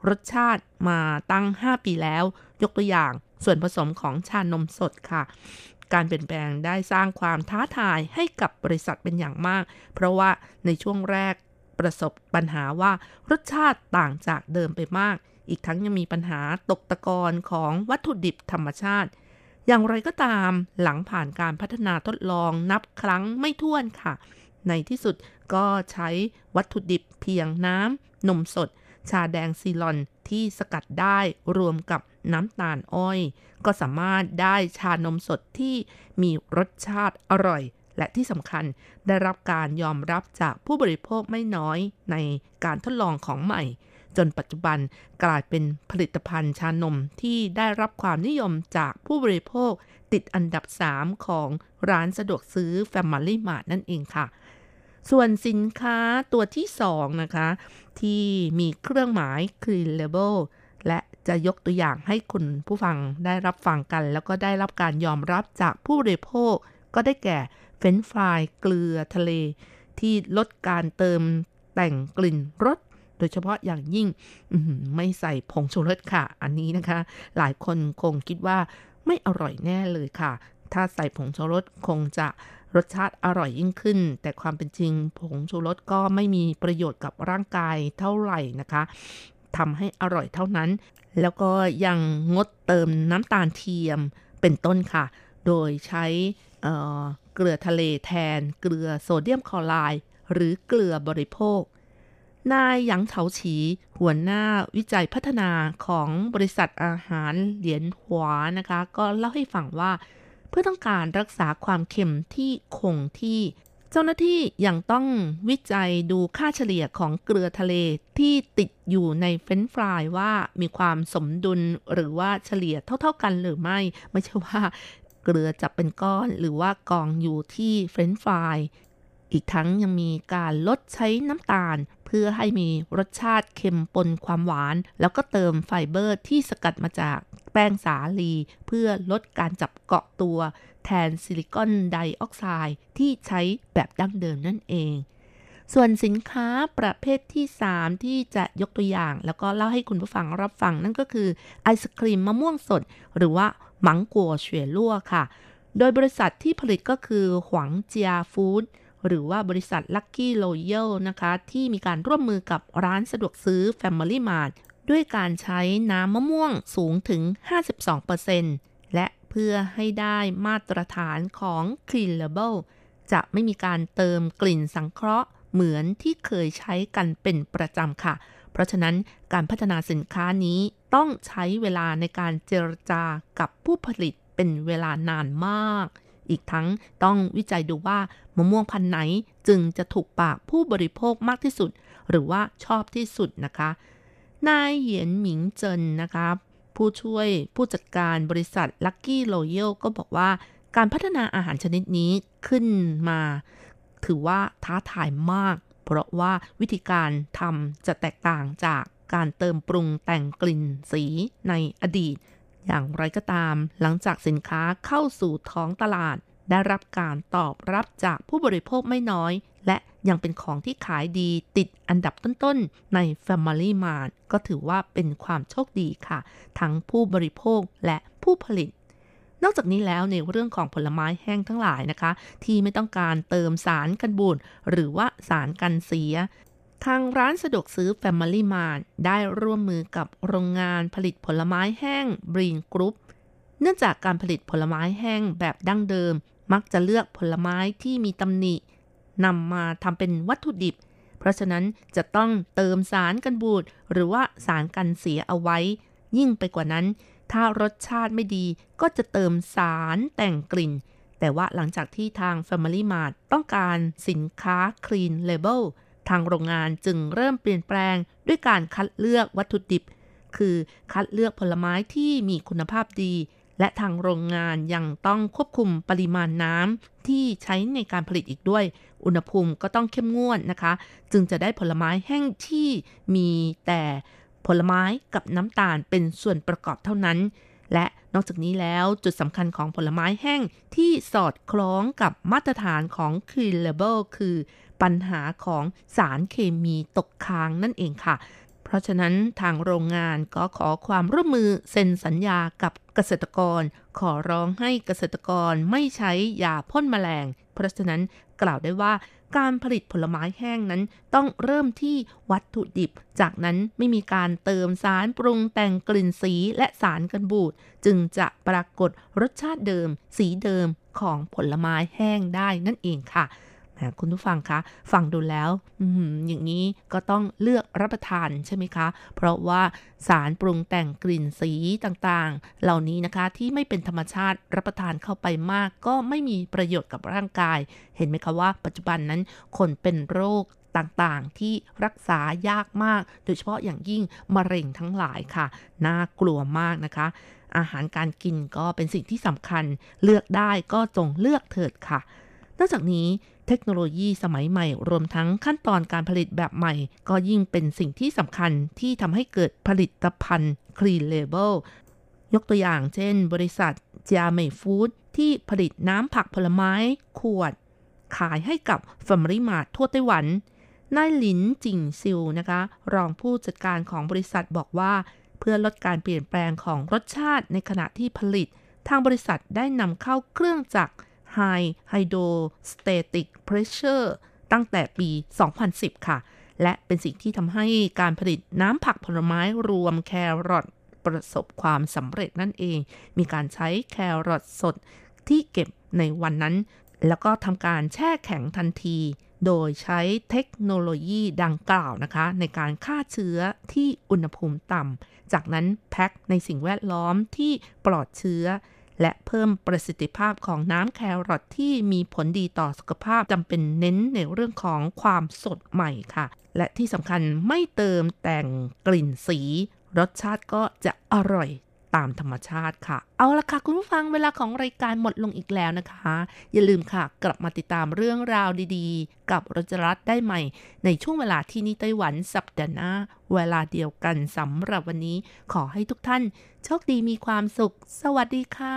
[SPEAKER 5] รสชาติมาตั้ง 5 ปีแล้ว ยกตัวอย่างส่วนผสมของชานมสดค่ะ การเปลี่ยนแปลงได้สร้างความท้าทายให้กับบริษัทเป็นอย่างมาก เพราะว่าในช่วงแรกประสบปัญหาว่ารสชาติต่างจากเดิมไปมาก อีกทั้งยังมีปัญหาตกตะกอนของวัตถุดิบธรรมชาติ อย่างไรก็ตามหลังผ่านการพัฒนาทดลองนับครั้งไม่ถ้วนค่ะ ในที่สุดก็ใช้วัตถุดิบเพียงน้ำนมสด ชาแดงซีลอนที่สกัดได้รวมกับ น้ำตาลอ้อย ก็สามารถได้ชานมสดที่มีรสชาติอร่อย และที่สำคัญได้รับการยอมรับจากผู้บริโภคไม่น้อยในการทดลองของใหม่ จนปัจจุบันกลายเป็นผลิตภัณฑ์ชานมที่ได้รับความนิยมจากผู้บริโภคติดอันดับ 3 ของร้านสะดวกซื้อ Family Mart นั่นเองค่ะส่วนสินค้าตัวที่ 2 นะคะ ที่มีเครื่องหมาย Clean Label และ จะยกตัวอย่างให้คุณผู้ฟังได้รับฟังกัน แล้วก็ได้รับการยอมรับจากผู้บริโภค ก็ได้แก่เฟรนช์ฟรายเกลือทะเล ที่ลดการเติมแต่งกลิ่นรสโดยเฉพาะอย่างยิ่งไม่ใส่ผงชูรสค่ะ อันนี้นะคะ หลายคนคงคิดว่าไม่อร่อยแน่เลยค่ะ ถ้าใส่ผงชูรสคงจะรสชาติอร่อยยิ่งขึ้น แต่ความเป็นจริงผงชูรสก็ไม่มีประโยชน์กับร่างกายเท่าไหร่นะคะ ทำให้อร่อยเท่านั้น แล้วก็ยังงดเติมน้ำตาลเทียมเป็นต้นค่ะ โดยใช้เเกลือทะเลแทน เกลือโซเดียมคลอไรด์หรือเกลือบริโภคนายหยางเฉาฉี หัวหน้าวิจัยพัฒนาของบริษัทอาหารเหลียนหวานะคะ ก็เล่าให้ฟังว่า เพื่อต้องการรักษาความเค็มที่คงที่ เจ้าหน้าที่ยังต้องวิจัยดูค่าเฉลี่ยของเกลือทะเลที่ติดอยู่ในเฟรนช์ฟรายว่ามีความสมดุลหรือว่าเฉลี่ยเท่า ๆกันหรือไม่ ไม่ใช่ว่าเกลือจับเป็นก้อนหรือว่ากองอยู่ที่เฟรนช์ฟรายอีกทั้งยังมีการลดใช้น้ำตาล เพื่อให้มีรสชาติเค็มปนความหวาน แล้วก็เติมไฟเบอร์ที่สกัดมาจาก แป้งสาลี เพื่อลดการจับเกาะตัว แทนซิลิคอนไดออกไซด์ที่ใช้แบบดั้งเดิมนั่นเอง ส่วนสินค้าประเภทที่ 3 ที่จะยกตัวอย่าง แล้วก็เล่าให้คุณผู้ฟังรับฟังนั่นก็คือไอศครีมมะม่วงสด หรือว่า芒果雪酪ค่ะ โดยบริษัทที่ผลิตก็คือหวังเจียฟู้ดหรือว่าบริษัท Lucky Royal นะคะ ที่มีการร่วมมือกับร้านสะดวกซื้อ Family Mart ด้วยการใช้น้ำมะม่วงสูงถึง 52%และเพื่อให้ได้มาตรฐานของ Clean Label จะไม่มีการเติมกลิ่นสังเคราะห์เหมือนที่เคยใช้กันเป็นประจำค่ะ เพราะฉะนั้นการพัฒนาสินค้านี้ต้องใช้เวลาในการเจรจากับผู้ผลิตเป็นเวลานานมาก อีกทั้งต้องวิจัยดูว่ามะม่วงพันธุ์ไหนจึงจะถูกปากผู้บริโภคมากที่สุด หรือว่าชอบที่สุดนะคะ นายเหยียนหมิงเจินนะคะผู้ช่วยผู้จัดการบริษัท Lucky Royal ก็บอกว่าการพัฒนาอาหารชนิดนี้ขึ้นมา ถือว่าท้าทายมาก เพราะว่าวิธีการทำจะแตกต่างจากการเติมปรุงแต่งกลิ่นสีในอดีต อย่างไรก็ตาม หลังจากสินค้าเข้าสู่ท้องตลาด ได้รับการตอบรับจากผู้บริโภคไม่น้อย และยังเป็นของที่ขายดีติดอันดับต้นๆ ใน Family Mart ก็ถือว่าเป็นความโชคดีค่ะ ทั้งผู้บริโภคและผู้ผลิต นอกจากนี้แล้วในเรื่องของผลไม้แห้งทั้งหลายนะคะ ที่ไม่ต้องการเติมสารกันบูดหรือว่าสารกันเสีย ทางร้านสะดวกซื้อ Family Mart ได้ร่วมมือกับโรงงานผลิตผลไม้แห้ง Green Group เนื่องจากการผลิตผลไม้แห้งแบบดั้งเดิม มักจะเลือกผลไม้ที่มีตำหนิ นำมาทำเป็นวัตถุดิบ เพราะฉะนั้นจะต้องเติมสารกันบูดหรือว่าสารกันเสียเอาไว้ ยิ่งไปกว่านั้น ถ้ารสชาติไม่ดีก็จะเติมสารแต่งกลิ่น แต่ว่าหลังจากที่ทาง Family Mart ต้องการสินค้า Clean Label ทางโรงงานจึงเริ่มเปลี่ยนแปลงด้วยการคัดเลือกวัตถุดิบ คือคัดเลือกผลไม้ที่มีคุณภาพดี และทางโรงงานยังต้องควบคุมปริมาณน้ำที่ใช้ในการผลิตอีกด้วย อุณหภูมิก็ต้องเข้มงวดนะคะ จึงจะได้ผลไม้แห้งที่มีแต่ผลไม้กับน้ำตาลเป็นส่วนประกอบเท่านั้น และนอกจากนี้แล้วจุดสำคัญของผลไม้แห้งที่สอดคล้องกับมาตรฐานของ Clean Label คือปัญหาของสารเคมีตกค้างนั่นเองค่ะ เพราะฉะนั้นทางโรงงานก็ขอความร่วมมือเซ็นสัญญากับเกษตรกร ขอร้องให้เกษตรกรไม่ใช้ยาพ่นแมลง เพราะฉะนั้นกล่าวได้ว่าการผลิตผลไม้แห้งนั้นต้องเริ่มที่วัตถุดิบ จากนั้นไม่มีการเติมสารปรุงแต่งกลิ่นสีและสารกันบูด จึงจะปรากฏรสชาติเดิม สีเดิมของผลไม้แห้งได้นั่นเองค่ะ คุณผู้ฟังคะฟังดูแล้วออย่างนี้ก็ต้องเลือกรับประทานใช่ไหมคะ เพราะว่าสารปรุงแต่งกลิ่นสีต่างๆ เหล่านี้นะคะที่ไม่เป็นธรรมชาติรับประทานเข้าไปมาก ก็ไม่มีประโยชน์กับร่างกาย เห็นไหมคะว่าปัจจุบันนั้นคนเป็นโรคต่างๆ ที่รักษายากมาก โดยเฉพาะอย่างยิ่งมะเร็งทั้งหลายค่ะ น่ากลัวมากนะคะ อาหารการกินก็เป็นสิ่งที่สำคัญ เลือกได้ก็จงเลือกเถิดค่ะ นอกจากนี้เทคโนโลยีสมัยใหม่ รวมทั้งขั้นตอนการผลิตแบบใหม่ ก็ยิ่งเป็นสิ่งที่สำคัญที่ทำให้เกิดผลิตภัณฑ์ Clean Label ยกตัวอย่างเช่น บริษัทจาเมฟู้ดที่ผลิตน้ำผักผลไม้ ขวด ขายให้กับ Family Mart ทั่วไต้หวัน นายหลินจิงซิวนะคะ รองผู้จัดการของบริษัทบอกว่า เพื่อลดการเปลี่ยนแปลงของรสชาติในขณะที่ผลิต ทางบริษัทได้นำเข้าเครื่องจักร High Hydrostatic Pressure ตั้งแต่ปี 2010 ค่ะ และเป็นสิ่งที่ทำให้การผลิตน้ำผักผลไม้รวมแครอทประสบความสำเร็จนั่นเอง มีการใช้แครอทสดที่เก็บในวันนั้น แล้วก็ทำการแช่แข็งทันที โดยใช้เทคโนโลยีดังกล่าวนะคะ ในการฆ่าเชื้อที่อุณหภูมิต่ำ จากนั้นแพ็คในสิ่งแวดล้อมที่ปลอดเชื้อ และเพิ่มประสิทธิภาพของน้ำแครอทที่มีผลดีต่อสุขภาพจำเป็นเน้นในเรื่องของความสดใหม่ค่ะ และที่สำคัญไม่เติมแต่งกลิ่นสี รสชาติก็จะอร่อย ตามธรรมชาติค่ะ เอาละค่ะคุณผู้ฟังเวลาของรายการหมดลงอีกแล้วนะคะ อย่าลืมค่ะ กลับมาติดตามเรื่องราวดีๆ กับรจรัสได้ใหม่ ในช่วงเวลาที่นี่ไต้หวันสัปดาห์หน้า เวลาเดียวกันสำหรับวันนี้ ขอให้ทุกท่านโชคดีมีความสุข สวัสดีค่ะ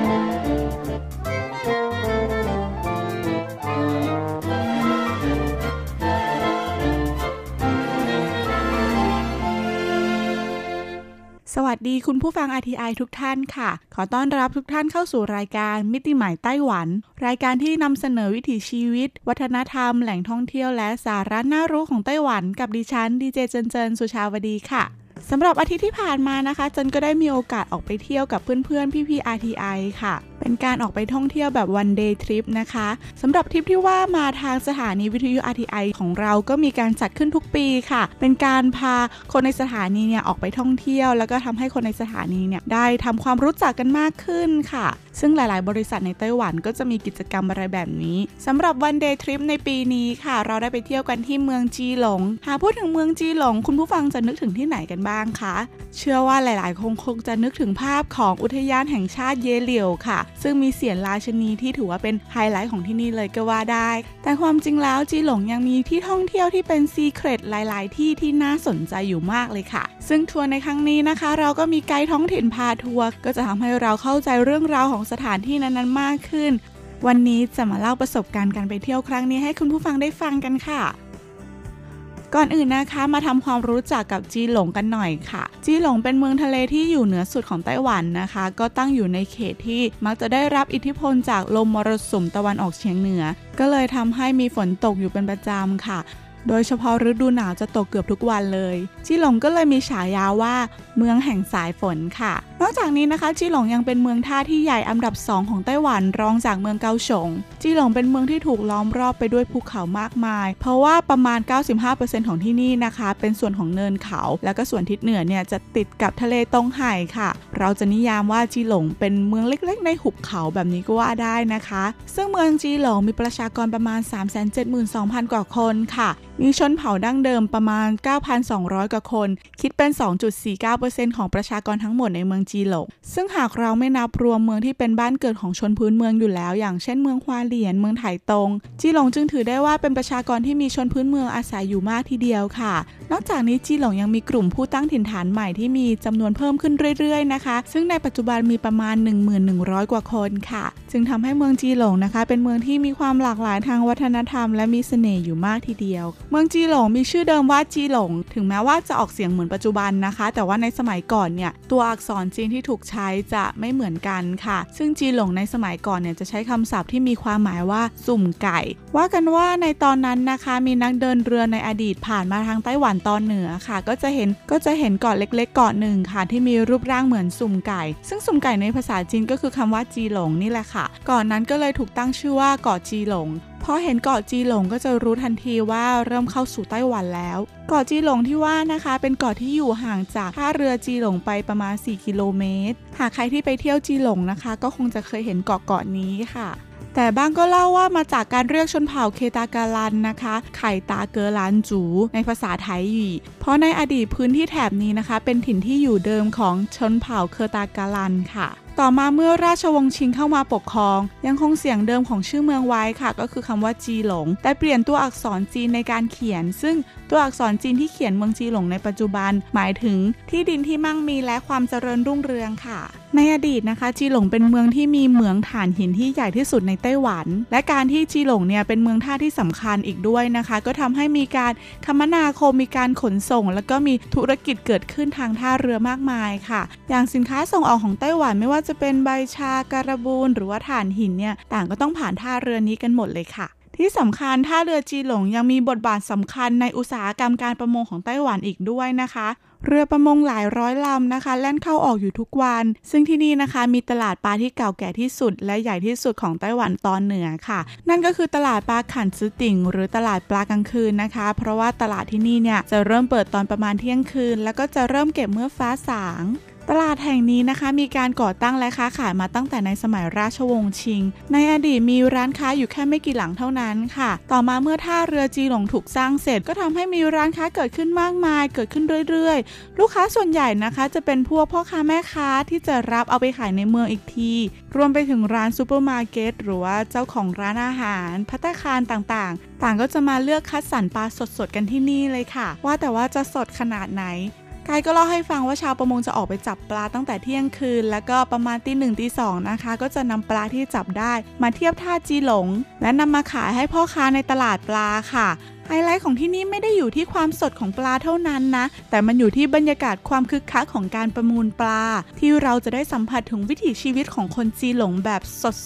[SPEAKER 6] สวัสดีคุณผู้ฟัง RTI ทุกท่านค่ะ ขอต้อนรับทุกท่านเข้าสู่รายการมิติใหม่ไต้หวัน รายการที่นำเสนอวิถีชีวิต วัฒนธรรม แหล่งท่องเที่ยวและสาระน่ารู้ของไต้หวัน กับดิฉันดีเจเจนเจนสุชาวดีค่ะสำหรับอาทิตย์ที่ผ่านมานะคะจันก็ได้มีโอกาสออกไปเที่ยวกับเพื่อนๆพี่ๆ RTI ค่ะ เป็นการออกไปท่องเที่ยวแบบ one day trip นะคะสำหรับทริปที่ว่ามาทางสถานีวิทยุ RTI ของเราก็มีการจัดขึ้นทุกปีค่ะ เป็นการพาคนในสถานีเนี่ยออกไปท่องเที่ยว แล้วก็ทำให้คนในสถานีเนี่ยได้ทำความรู้จักกันมากขึ้นค่ะซึ่งหลาย ๆ บริษัทในไต้หวันก็จะมีกิจกรรมอะไรแบบนี้สำหรับ one day trip ในปีนี้ค่ะ เราได้ไปเที่ยวกันที่เมืองจีหลง หากพูดถึงเมืองจีหลง คุณผู้ฟังจะนึกถึงที่ไหนกันบ้างคะ เชื่อว่าหลาย ๆ คนคงจะนึกถึงภาพของอุทยานแห่งชาติเยเหลียวค่ะ ซึ่งมีเศียรราชินีที่ถือว่าเป็นไฮไลท์ของที่นี่เลยก็ว่าได้ แต่ความจริงแล้วจีหลงยังมีที่ท่องเที่ยวที่เป็น secret หลาย ๆ ที่ที่น่าสนใจอยู่มากเลยค่ะ ซึ่งทัวร์ในครั้งนี้นะคะ เราก็มีไกด์ท้องถิ่นพาทัวร์ก็จะทำให้เราเข้าใจเรื่องราวของสถานที่นั้นๆมากขึ้น วันนี้จะมาเล่าประสบการณ์การไปเที่ยวครั้งนี้ให้คุณผู้ฟังได้ฟังกันค่ะ ก่อนอื่นนะคะมาทำความรู้จักกับจีหลงกันหน่อยค่ะ จีหลงเป็นเมืองทะเลที่อยู่เหนือสุดของไต้หวันนะคะ ก็ตั้งอยู่ในเขตที่มักจะได้รับอิทธิพลจากลมมรสุมตะวันออกเฉียงเหนือ ก็เลยทำให้มีฝนตกอยู่เป็นประจำค่ะโดยเฉพาะฤดูหนาวจะตกเกือบทุกวันเลยจีหลงก็เลยมีฉายาว่า เมืองแห่งสายฝนค่ะ นอกจากนี้นะคะจีหลงยังเป็นเมืองท่าที่ใหญ่อันดับ 2 ของไต้หวันรองจากเมืองเกาฉงจีหลงเป็นเมืองที่ถูกล้อมรอบไปด้วยภูเขามากมาย เพราะว่าประมาณ 95%ของที่นี่นะคะ เป็นส่วนของเนินเขา แล้วก็ส่วนทิศเหนือเนี่ยจะติดกับทะเลตงไห่ค่ะ เราจะนิยามว่าจีหลงเป็นเมืองเล็กๆ ในหุบเขาแบบนี้ก็ว่าได้นะคะ ซึ่งเมืองจีหลงมีประชากรประมาณ 372,000 กว่าคนค่ะ มีชนเผ่าดั้งเดิมประมาณ 9,200 กว่าคน คิดเป็น 2.49%ของประชากรทั้งหมดในเมืองจีหลงซึ่งหากเราไม่นับรวมเมืองที่เป็นบ้านเกิดของชนพื้นเมืองอยู่แล้ว อย่างเช่นเมืองฮวาเหลียนเมืองไถตง จีหลงจึงถือได้ว่าเป็นประชากรที่มีชนพื้นเมืองอาศัยอยู่มากทีเดียวค่ะ นอกจากนี้จีหลงยังมีกลุ่มผู้ตั้งถิ่นฐานใหม่ที่มีจำนวนเพิ่มขึ้นเรื่อยๆนะคะ ซึ่งในปัจจุบันมีประมาณ 1100 กว่าคนค่ะ จึงทำให้เมืองจีหลงนะคะ เป็นเมืองที่มีความหลากหลายทางวัฒนธรรม และมีเสน่ห์อยู่มากทีเดียว เมืองจีหลงมีชื่อเดิมว่าจีหลง ถึงแม้ว่าจะออกเสียงเหมือนปัจจุบันนะคะ แต่ว่าในสมัยก่อนเนี่ยตัวอักษรจีนที่ถูกใช้จะไม่เหมือนกันค่ะ ซึ่งจีหลงในสมัยก่อนเนี่ยจะใช้คำศัพท์ที่มีความหมายว่าสุ่มไก่ ว่ากันว่าในตอนนั้นนะคะมีนักเดินเรือในอดีตผ่านมาทางไต้หวันตอนเหนือค่ะ ก็จะเห็นก็จะเห็นเกาะเล็กๆเกาะหนึ่งค่ะ ที่มีรูปร่างเหมือนสุ่มไก่ ซึ่งสุ่มไก่ในภาษาจีนก็คือคำว่าจีหลงนี่แหละค่ะ ก่อนนั้นก็เลยถูกตั้งชื่อว่าเกาะจีหลง พอเห็นเกาะจีหลงก็จะรู้ทันทีว่าเริ่มเข้าสู่ไต้หวันแล้ว เกาะจีหลงที่ว่านะคะ เป็นเกาะที่อยู่ห่างจากท่าเรือจีหลงไปประมาณ 4 กิโลเมตร หากใครที่ไปเที่ยวจีหลงนะคะ ก็คงจะเคยเห็นเกาะเกาะนี้ค่ะแต่บ้างก็เล่าว่ามาจากการเรียกชนเผ่าเคตากาลันนะคะ ไข่ตาเกอลันจู ในภาษาไทยอีเพราะในอดีตพื้นที่แถบนี้นะคะ เป็นถิ่นที่อยู่เดิมของชนเผ่าเคตากาลันค่ะ ต่อมาเมื่อราชวงศ์ชิงเข้ามาปกครอง ยังคงเสียงเดิมของชื่อเมืองไว้ค่ะ ก็คือคำว่าจีหลง แต่เปลี่ยนตัวอักษรจีนในการเขียน ซึ่งตัวอักษรจีนที่เขียนเมืองจีหลงในปัจจุบัน หมายถึงที่ดินที่มั่งมีและความเจริญรุ่งเรืองค่ะ ในอดีตนะคะ จีหลงเป็นเมืองที่มีเหมืองถ่านหินที่ใหญ่ที่สุดในไต้หวัน และการที่จีหลงเนี่ยเป็นเมืองท่าที่สำคัญอีกด้วยนะคะ ก็ทำให้มีการคมนาคมมีการขนส่ง แล้วก็มีธุรกิจเกิดขึ้นทางท่าเรือมากมายค่ะ อย่างสินค้าส่งออกของไต้หวันไม่ว่าจะจะเป็นใบชาการบูนหรือว่าถ่านหินเนี่ยต่างก็ต้องผ่านท่าเรือนี้กันหมดเลยค่ะ ที่สำคัญท่าเรือจีหลงยังมีบทบาทสำคัญในอุตสาหกรรมการประมงของไต้หวันอีกด้วยนะคะเรือประมงหลายร้อยลำนะคะ แล่นเข้าออกอยู่ทุกวัน ซึ่งที่นี่นะคะ มีตลาดปลาที่เก่าแก่ที่สุด และใหญ่ที่สุดของไต้หวันตอนเหนือค่ะ นั่นก็คือตลาดปลาขันซื้อติ่ง หรือตลาดปลากลางคืนนะคะ เพราะว่าตลาดที่นี่เนี่ยจะเริ่มเปิดตอนประมาณเที่ยงคืน แล้วก็จะเริ่มเก็บเมื่อฟ้าสาง ตลาดแห่งนี้นะคะมีการก่อตั้งและค้าขายมาตั้งแต่ในสมัยราชวงศ์ชิง ในอดีตมีร้านค้าอยู่แค่ไม่กี่หลังเท่านั้นค่ะ ต่อมาเมื่อท่าเรือจีหลงถูกสร้างเสร็จ ก็ทำให้มีร้านค้าเกิดขึ้นมากมาย เกิดขึ้นเรื่อยๆ ลูกค้าส่วนใหญ่นะคะจะเป็นพวกพ่อค้าแม่ค้าที่จะรับเอาไปขายในเมืองอีกที รวมไปถึงร้านซูเปอร์มาร์เก็ตหรือว่าเจ้าของร้านอาหารภัตตาคารต่างๆ ต่างก็จะมาเลือกคัดสรรปลาสดๆกันที่นี่เลยค่ะ ว่าแต่ว่าจะสดขนาดไหน ไกด์ก็เล่าให้ฟังว่าชาวประมงจะออกไปจับปลาตั้งแต่เที่ยงคืน แล้วก็ประมาณตีหนึ่งตีสองนะคะ ก็จะนำปลาที่จับได้มาเทียบท่าจีหลง และนำมาขายให้พ่อค้าในตลาดปลาค่ะไฮไลท์ของที่นี่ไม่ได้อยู่ที่ความสดของปลาเท่านั้นนะ แต่มันอยู่ที่บรรยากาศความคึกคักของการประมูลปลา ที่เราจะได้สัมผัสถึงวิถีชีวิตของคนจีหลงแบบ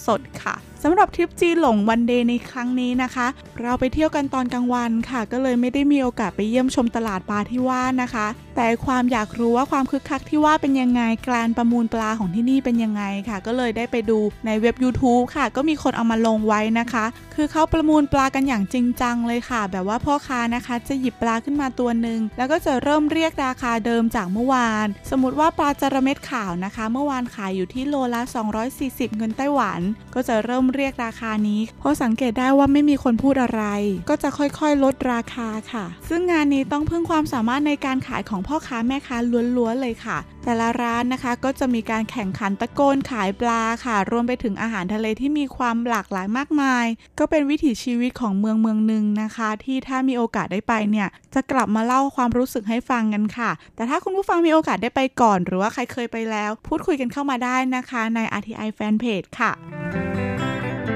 [SPEAKER 6] สดๆค่ะ สำหรับทริปจีหลงวันเดย์ในครั้งนี้นะคะ เราไปเที่ยวกันตอนกลางวันค่ะ ก็เลยไม่ได้มีโอกาสไปเยี่ยมชมตลาดปลาที่ว่านะคะ แต่ความอยากรู้ว่าความคึกคักที่ว่าเป็นยังไงการประมูลปลาของที่นี่เป็นยังไงค่ะ ก็เลยได้ไปดูในเว็บ YouTube ค่ะ ก็มีคนเอามาลงไว้นะคะ คือเขาประมูลปลากันอย่างจริงจังเลยค่ะ แบบว่าพ่อค้านะคะ จะหยิบปลาขึ้นมาตัวหนึ่งแล้วก็จะเริ่มเรียกราคาเดิมจากเมื่อวาน สมมติว่าปลาจระเม็ดขาวนะคะ เมื่อวานขายอยู่ที่โลละ 240 เงินไต้หวัน ก็จะเริ่มเรียกราคานี้ เพราะสังเกตได้ว่าไม่มีคนพูดอะไร ก็จะค่อยๆ ลดราคาค่ะ ซึ่งงานนี้ต้องพึ่งความสามารถในการขายของพ่อค้าแม่ค้าล้วนๆเลยค่ะ แต่ละร้านนะคะก็จะมีการแข่งขันตะโกนขายปลาค่ะ รวมไปถึงอาหารทะเลที่มีความหลากหลายมากมาย ก็เป็นวิถีชีวิตของเมืองเมืองหนึ่งนะคะ ที่ถ้ามีโอกาสได้ไปเนี่ยจะกลับมาเล่าความรู้สึกให้ฟังกันค่ะ แต่ถ้าคุณผู้ฟังมีโอกาสได้ไปก่อน หรือว่าใครเคยไปแล้ว พูดคุยกันเข้ามาได้นะคะใน RTI Fanpage ค่ะ
[SPEAKER 7] ทะ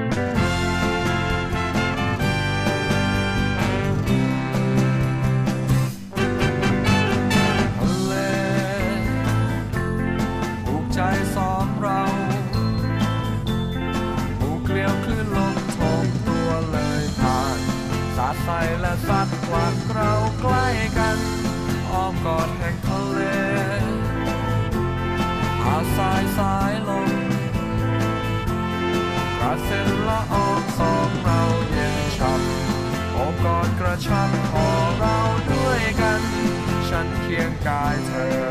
[SPEAKER 7] เลผูกใจสองเราผูกเกลียวคลื่นลมโถมตัวเลยผ่านสาดใสและซัดกวาดเราใกล้กันอ้อมกอดแห่งทะเลหาดทรายสายลม กระเซ็นละอองสองเราเย็นช่ำโอบกอดกระชับขอเราด้วยกัน ฉันเคียงกายเธอ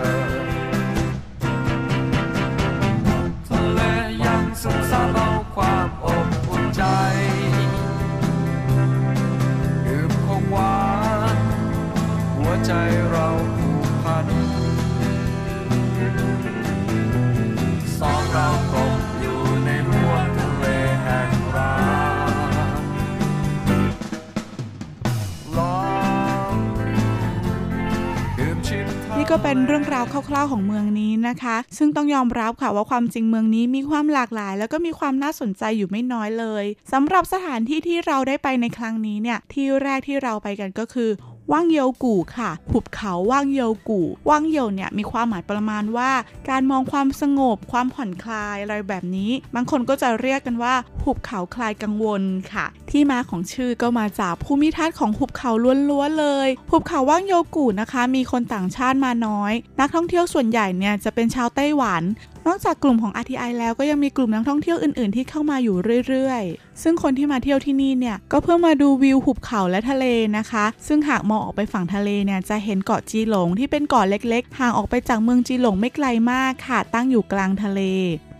[SPEAKER 7] ก็เป็
[SPEAKER 6] นเรื่องราวคร่าวๆของเมืองนี้นะคะ ซึ่งต้องยอมรับค่ะว่าความจริงเมืองนี้มีความหลากหลาย แล้วก็มีความน่าสนใจอยู่ไม่น้อยเลยสำหรับสถานที่ที่เราได้ไปในครั้งนี้เนี่ยที่แรกที่เราไปกันก็คือ ว่างเยยวกู่ค่ะ หุบเขาว่างเยยวกู่ ว่างเยวเนี่ยมีความหมายประมาณว่า การมองความสงบ ความผ่อนคลายอะไรแบบนี้ บางคนก็จะเรียกกันว่า หุบเขาคลายกังวลค่ะ ที่มาของชื่อก็มาจากภูมิทัศน์ของหุบเขาล้วนๆเลย หุบเขาว่างเยกูนะคะ มีคนต่างชาติมาน้อย นักท่องเที่ยวส่วนใหญ่เนี่ยจะเป็นชาวไต้หวัน นอกจากกลุ่มของ RTI แล้วก็ยังมีกลุ่มนักท่องเที่ยวอื่นๆ ที่เข้ามาอยู่เรื่อยๆ ซึ่งคนที่มาเที่ยวที่นี่เนี่ยก็เพื่อมาดูวิวหุบเขาและทะเลนะคะ ซึ่งหากมองออกไปฝั่งทะเลเนี่ยจะเห็นเกาะจีหลงที่เป็นเกาะเล็กๆ ห่างออกไปจากเมืองจีหลงไม่ไกลมากค่ะตั้งอยู่กลางทะเล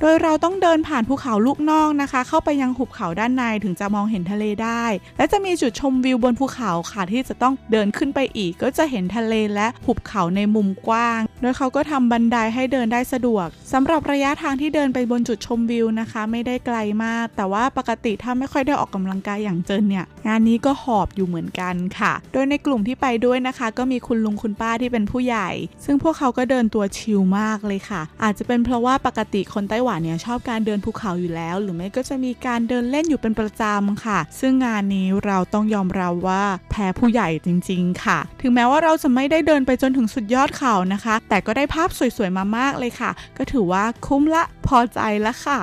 [SPEAKER 6] โดยเราต้องเดินผ่านภูเขาลูกนอกนะคะ เข้าไปยังหุบเขาด้านในถึงจะมองเห็นทะเลได้ และจะมีจุดชมวิวบนภูเขาค่ะที่จะต้องเดินขึ้นไปอีก ก็จะเห็นทะเลและหุบเขาในมุมกว้าง โดยเขาก็ทำบันไดให้เดินได้สะดวกสำหรับระยะทางที่เดินไปบนจุดชมวิวนะคะ ไม่ได้ไกลมาก แต่ว่าปกติถ้าถ้าไม่ค่อยได้ออกกำลังกายอย่างเจินเนี่ยงานนี้ก็หอบอยู่เหมือนกันค่ะ โดยในกลุ่มที่ไปด้วยนะคะ ก็มีคุณลุงคุณป้าที่เป็นผู้ใหญ่ ซึ่งพวกเขาก็เดินตัวชิลมากเลยค่ะ อาจจะเป็นเพราะว่าปกติคนไต้หวันเนี่ยชอบการเดินภูเขาอยู่แล้ว หรือไม่ก็จะมีการเดินเล่นอยู่เป็นประจำค่ะ ซึ่งงานนี้เราต้องยอมรับว่าแพ้ผู้ใหญ่จริง ๆ ค่ะ ถึงแม้ว่าเราจะไม่ได้เดินไปจนถึงสุดยอดเขานะคะ แต่ก็ได้ภาพสวยๆมามากเลยค่ะ ก็ถือว่าคุ้มละพอใจละค่ะ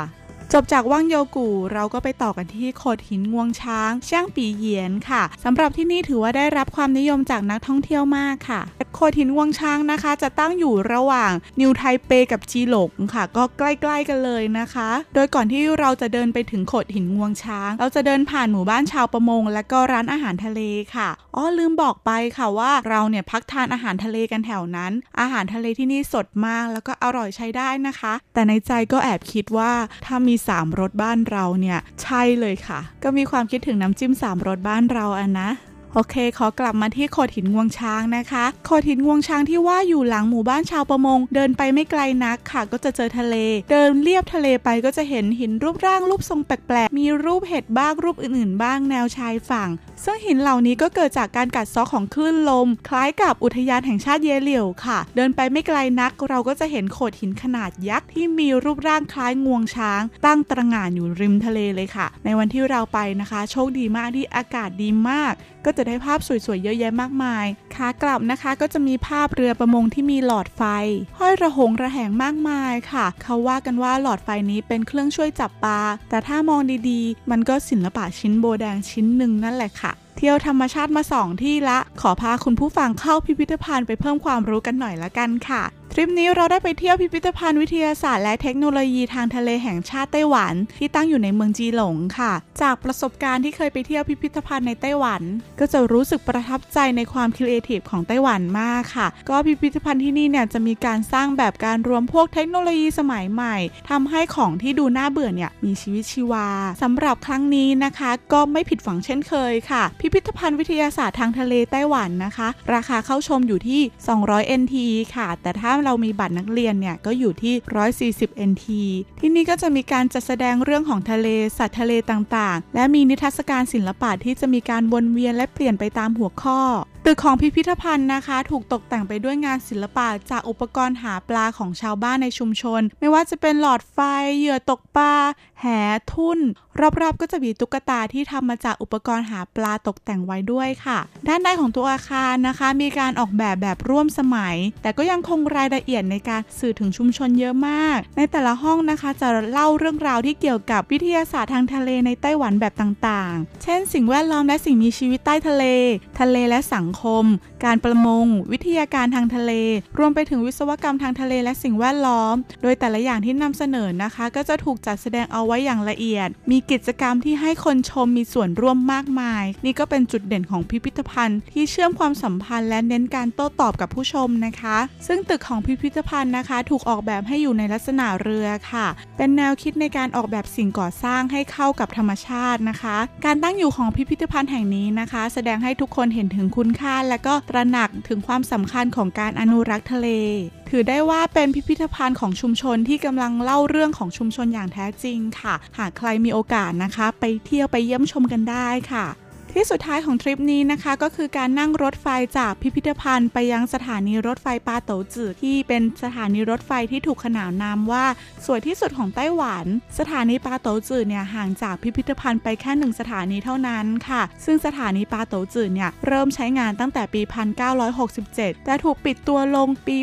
[SPEAKER 6] จบจากว่างโยกูเราก็ไปต่อกันที่โขดหินงวงช้างช่างปีเหยียนค่ะสำหรับที่นี่ถือว่าได้รับความนิยมจากนักท่องเที่ยวมากค่ะโขดหินงวงช้างนะคะ จะตั้งอยู่ระหว่างนิวไทเปกับจีหลงค่ะ ก็ใกล้ๆกันเลยนะคะ โดยก่อนที่เราจะเดินไปถึงโขดหินงวงช้าง เราจะเดินผ่านหมู่บ้านชาวประมง และก็ร้านอาหารทะเลค่ะอ๋อลืมบอกไปค่ะว่าเราเนี่ยพักทานอาหารทะเลกันแถวนั้น อาหารทะเลที่นี่สดมากแล้วก็อร่อยใช้ได้นะคะ แต่ในใจก็แอบคิดว่าถ้ามี3รสบ้านเราเนี่ยใช่เลยค่ะ ก็มีความคิดถึงน้ำจิ้ม3รสบ้านเราอะนนะโอเค ขอกลับมาที่โขดหินงวงช้างนะคะโขดหินงวงช้างที่ว่าอยู่หลังหมู่บ้านชาวประมง เดินไปไม่ไกลนักค่ะ ก็จะเจอทะเล เดินเลียบทะเลไปก็จะเห็นหินรูปร่างรูปทรงแปลกๆ มีรูปเห็ดบ้างรูปอื่นๆ บ้างแนวชายฝั่งซึ่งหินเหล่านี้ก็เกิดจากการกัดเซาะของคลื่นลม คล้ายกับอุทยานแห่งชาติเยเหลี่ยวค่ะ เดินไปไม่ไกลนักเราก็จะเห็นโขดหินขนาดยักษ์ที่มีรูปร่างคล้ายงวงช้าง ตั้งตระหง่านอยู่ริมทะเลเลยค่ะ ในวันที่เราไปนะคะ โชคดีมากที่อากาศดีมาก ก็จะได้ภาพสวยๆเยอะแยะมากมายขากลับนะคะก็จะมีภาพเรือประมงที่มีหลอดไฟ ห้อยระหงระแหงมากมายค่ะ เขาว่ากันว่าหลอดไฟนี้เป็นเครื่องช่วยจับปลาแต่ถ้ามองดีๆ มันก็ศิลปะชิ้นโบว์แดงชิ้นหนึ่งนั่นแหละค่ะเที่ยวธรรมชาติมาสองที่ละ ขอพาคุณผู้ฟังเข้าพิพิธภัณฑ์ไปเพิ่มความรู้กันหน่อยละกันค่ะ ทริปนี้เราได้ไปเที่ยวพิพิธภัณฑ์วิทยาศาสตร์และเทคโนโลยีทางทะเลแห่งชาติไต้หวัน ที่ตั้งอยู่ในเมืองจีหลงค่ะ จากประสบการณ์ที่เคยไปเที่ยวพิพิธภัณฑ์ในไต้หวัน ก็จะรู้สึกประทับใจในความครีเอทีฟของไต้หวันมากค่ะ ก็พิพิธภัณฑ์ที่นี่เนี่ยจะมีการสร้างแบบการรวมพวกเทคโนโลยีสมัยใหม่ทำให้ของที่ดูน่าเบื่อเนี่ยมีชีวิตชีวาสำหรับครั้งนี้นะคะ ก็ไม่ผิดหวังเช่นเคยค่ะ พิพิธภัณฑ์วิทยาศาสตร์ทางทะเลไต้หวันนะคะ ราคาเข้าชมอยู่ที่ 200 NT ค่ะ แต่ถ้าเรามีบัตรนักเรียนเนี่ยก็อยู่ที่ 140 NT ที่นี่ก็จะมีการจัดแสดงเรื่องของทะเลสัตว์ทะเลต่างๆ และมีนิทรรศการศิลปะที่จะมีการวนเวียนและเปลี่ยนไปตามหัวข้อตึกของพิพิธภัณฑ์นะคะ ถูกตกแต่งไปด้วยงานศิลปะจากอุปกรณ์หาปลาของชาวบ้านในชุมชน ไม่ว่าจะเป็นหลอดไฟเหยื่อตกปลาแหทุ่น รอบๆ ก็จะมีตุ๊กตาที่ทำมาจากอุปกรณ์หาปลาตกแต่งไว้ด้วยค่ะ ด้านในของตัวอาคารนะคะ มีการออกแบบแบบร่วมสมัย แต่ก็ยังคงรายละเอียดในการสื่อถึงชุมชนเยอะมาก ในแต่ละห้องนะคะจะเล่าเรื่องราวที่เกี่ยวกับวิทยาศาสตร์ทางทะเลในไต้หวันแบบต่างๆ เช่น สิ่งแวดล้อมและสิ่งมีชีวิตใต้ทะเล ทะเลและสังคม การประมง วิทยาการทางทะเล รวมไปถึงวิศวกรรมทางทะเลและสิ่งแวดล้อม โดยแต่ละอย่างที่นำเสนอนะคะ ก็จะถูกจัดแสดงเอาไว้อย่างละเอียด มีกิจกรรมที่ให้คนชมมีส่วนร่วมมากมาย นี่ก็เป็นจุดเด่นของพิพิธภัณฑ์ ที่เชื่อมความสัมพันธ์และเน้นการโต้ตอบกับผู้ชมนะคะ ซึ่งตึกของพิพิธภัณฑ์นะคะ ถูกออกแบบให้อยู่ในลักษณะเรือค่ะ เป็นแนวคิดในการออกแบบสิ่งก่อสร้างให้เข้ากับธรรมชาตินะคะ การตั้งอยู่ของพิพิธภัณฑ์แห่งนี้นะคะ แสดงให้ทุกคนเห็นถึงคุณค่า และก็ตระหนักถึงความสำคัญของการอนุรักษ์ทะเลถือได้ว่าเป็นพิพิธภัณฑ์ของชุมชนที่กำลังเล่าเรื่องของชุมชนอย่างแท้จริงค่ะ หากใครมีโอกาสนะคะ ไปเที่ยวไปเยี่ยมชมกันได้ค่ะ ที่สุดท้ายของทริปนี้นะคะก็คือการนั่งรถไฟจากพิพิธภัณฑ์ ไปยังสถานีรถไฟปาโตจือที่เป็นสถานีรถไฟที่ถูกขนานนามว่าสวยที่สุดของไต้หวัน สถานีปาโตจือเนี่ยห่างจากพิพิธภัณฑ์ไปแค่หนึ่งสถานีเท่านั้นค่ะ ซึ่งสถานีปาโตจือเนี่ยเริ่มใช้งานตั้งแต่ปี 1967 แต่ถูกปิดตัวลงปี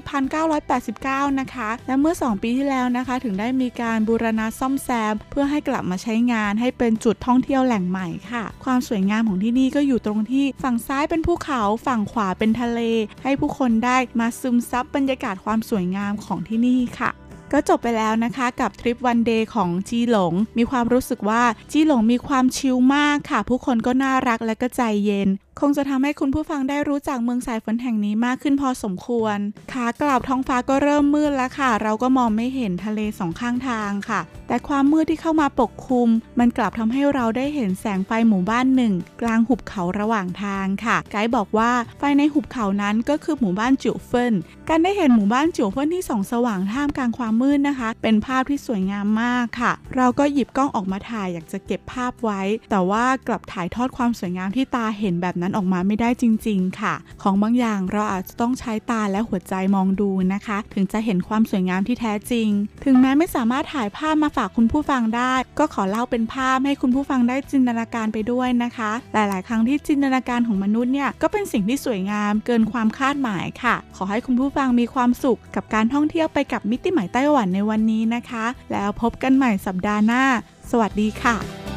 [SPEAKER 6] 1989 นะคะ และเมื่อ 2 ปีที่แล้วนะคะ ถึงได้มีการบูรณะซ่อมแซม เพื่อให้กลับมาใช้งานให้เป็นจุดท่องเที่ยวแหล่งใหม่ค่ะ ความสวยงามของที่นี่ก็อยู่ตรงที่ฝั่งซ้ายเป็นภูเขา ฝั่งขวาเป็นทะเล ให้ผู้คนได้มาซึมซับบรรยากาศความสวยงามของที่นี่ค่ะก็จบไปแล้วนะคะกับทริปวันเดย์ของจีหลง มีความรู้สึกว่าจีหลงมีความชิลมากค่ะ ผู้คนก็น่ารักและก็ใจเย็นคงจะทำให้คุณผู้ฟังได้รู้จักเมืองสายฝนแห่งนี้มากขึ้นพอสมควร ขากลับท้องฟ้าก็เริ่มมืดแล้วค่ะ เราก็มองไม่เห็นทะเลสองข้างทางค่ะ แต่ความมืดที่เข้ามาปกคลุม มันกลับทำให้เราได้เห็นแสงไฟหมู่บ้านหนึ่ง กลางหุบเขาระหว่างทางค่ะ ไกด์บอกว่าไฟในหุบเขานั้นก็คือหมู่บ้านจิ๋วเฟินการได้เห็นหมู่บ้านจิ๋วเฟินที่ส่องสว่างท่ามกลางความมืดนะคะ เป็นภาพที่สวยงามมากค่ะ เราก็หยิบกล้องออกมาถ่ายอยากจะเก็บภาพไว้ แต่ว่ากลับถ่ายทอดความสวยงามที่ตาเห็นแบบนั้นออกมาไม่ได้จริง ๆ ค่ะ ของบางอย่างเราอาจจะต้องใช้ตาและหัวใจมองดูนะคะ ถึงจะเห็นความสวยงามที่แท้จริง ถึงแม้ไม่สามารถถ่ายภาพมาฝากคุณผู้ฟังได้ ก็ขอเล่าเป็นภาพให้คุณผู้ฟังได้จินตนาการไปด้วยนะคะ หลาย ๆ ครั้งที่จินตนาการของมนุษย์เนี่ยก็เป็นสิ่งที่สวยงามเกินความคาดหมายค่ะ ขอให้คุณผู้ฟังมีความสุขกับการท่องเที่ยวไปกับมิติใหม่ไต้หวันในวันนี้นะคะ แล้วพบกันใหม่สัปดาห์หน้า สวัสดีค่ะ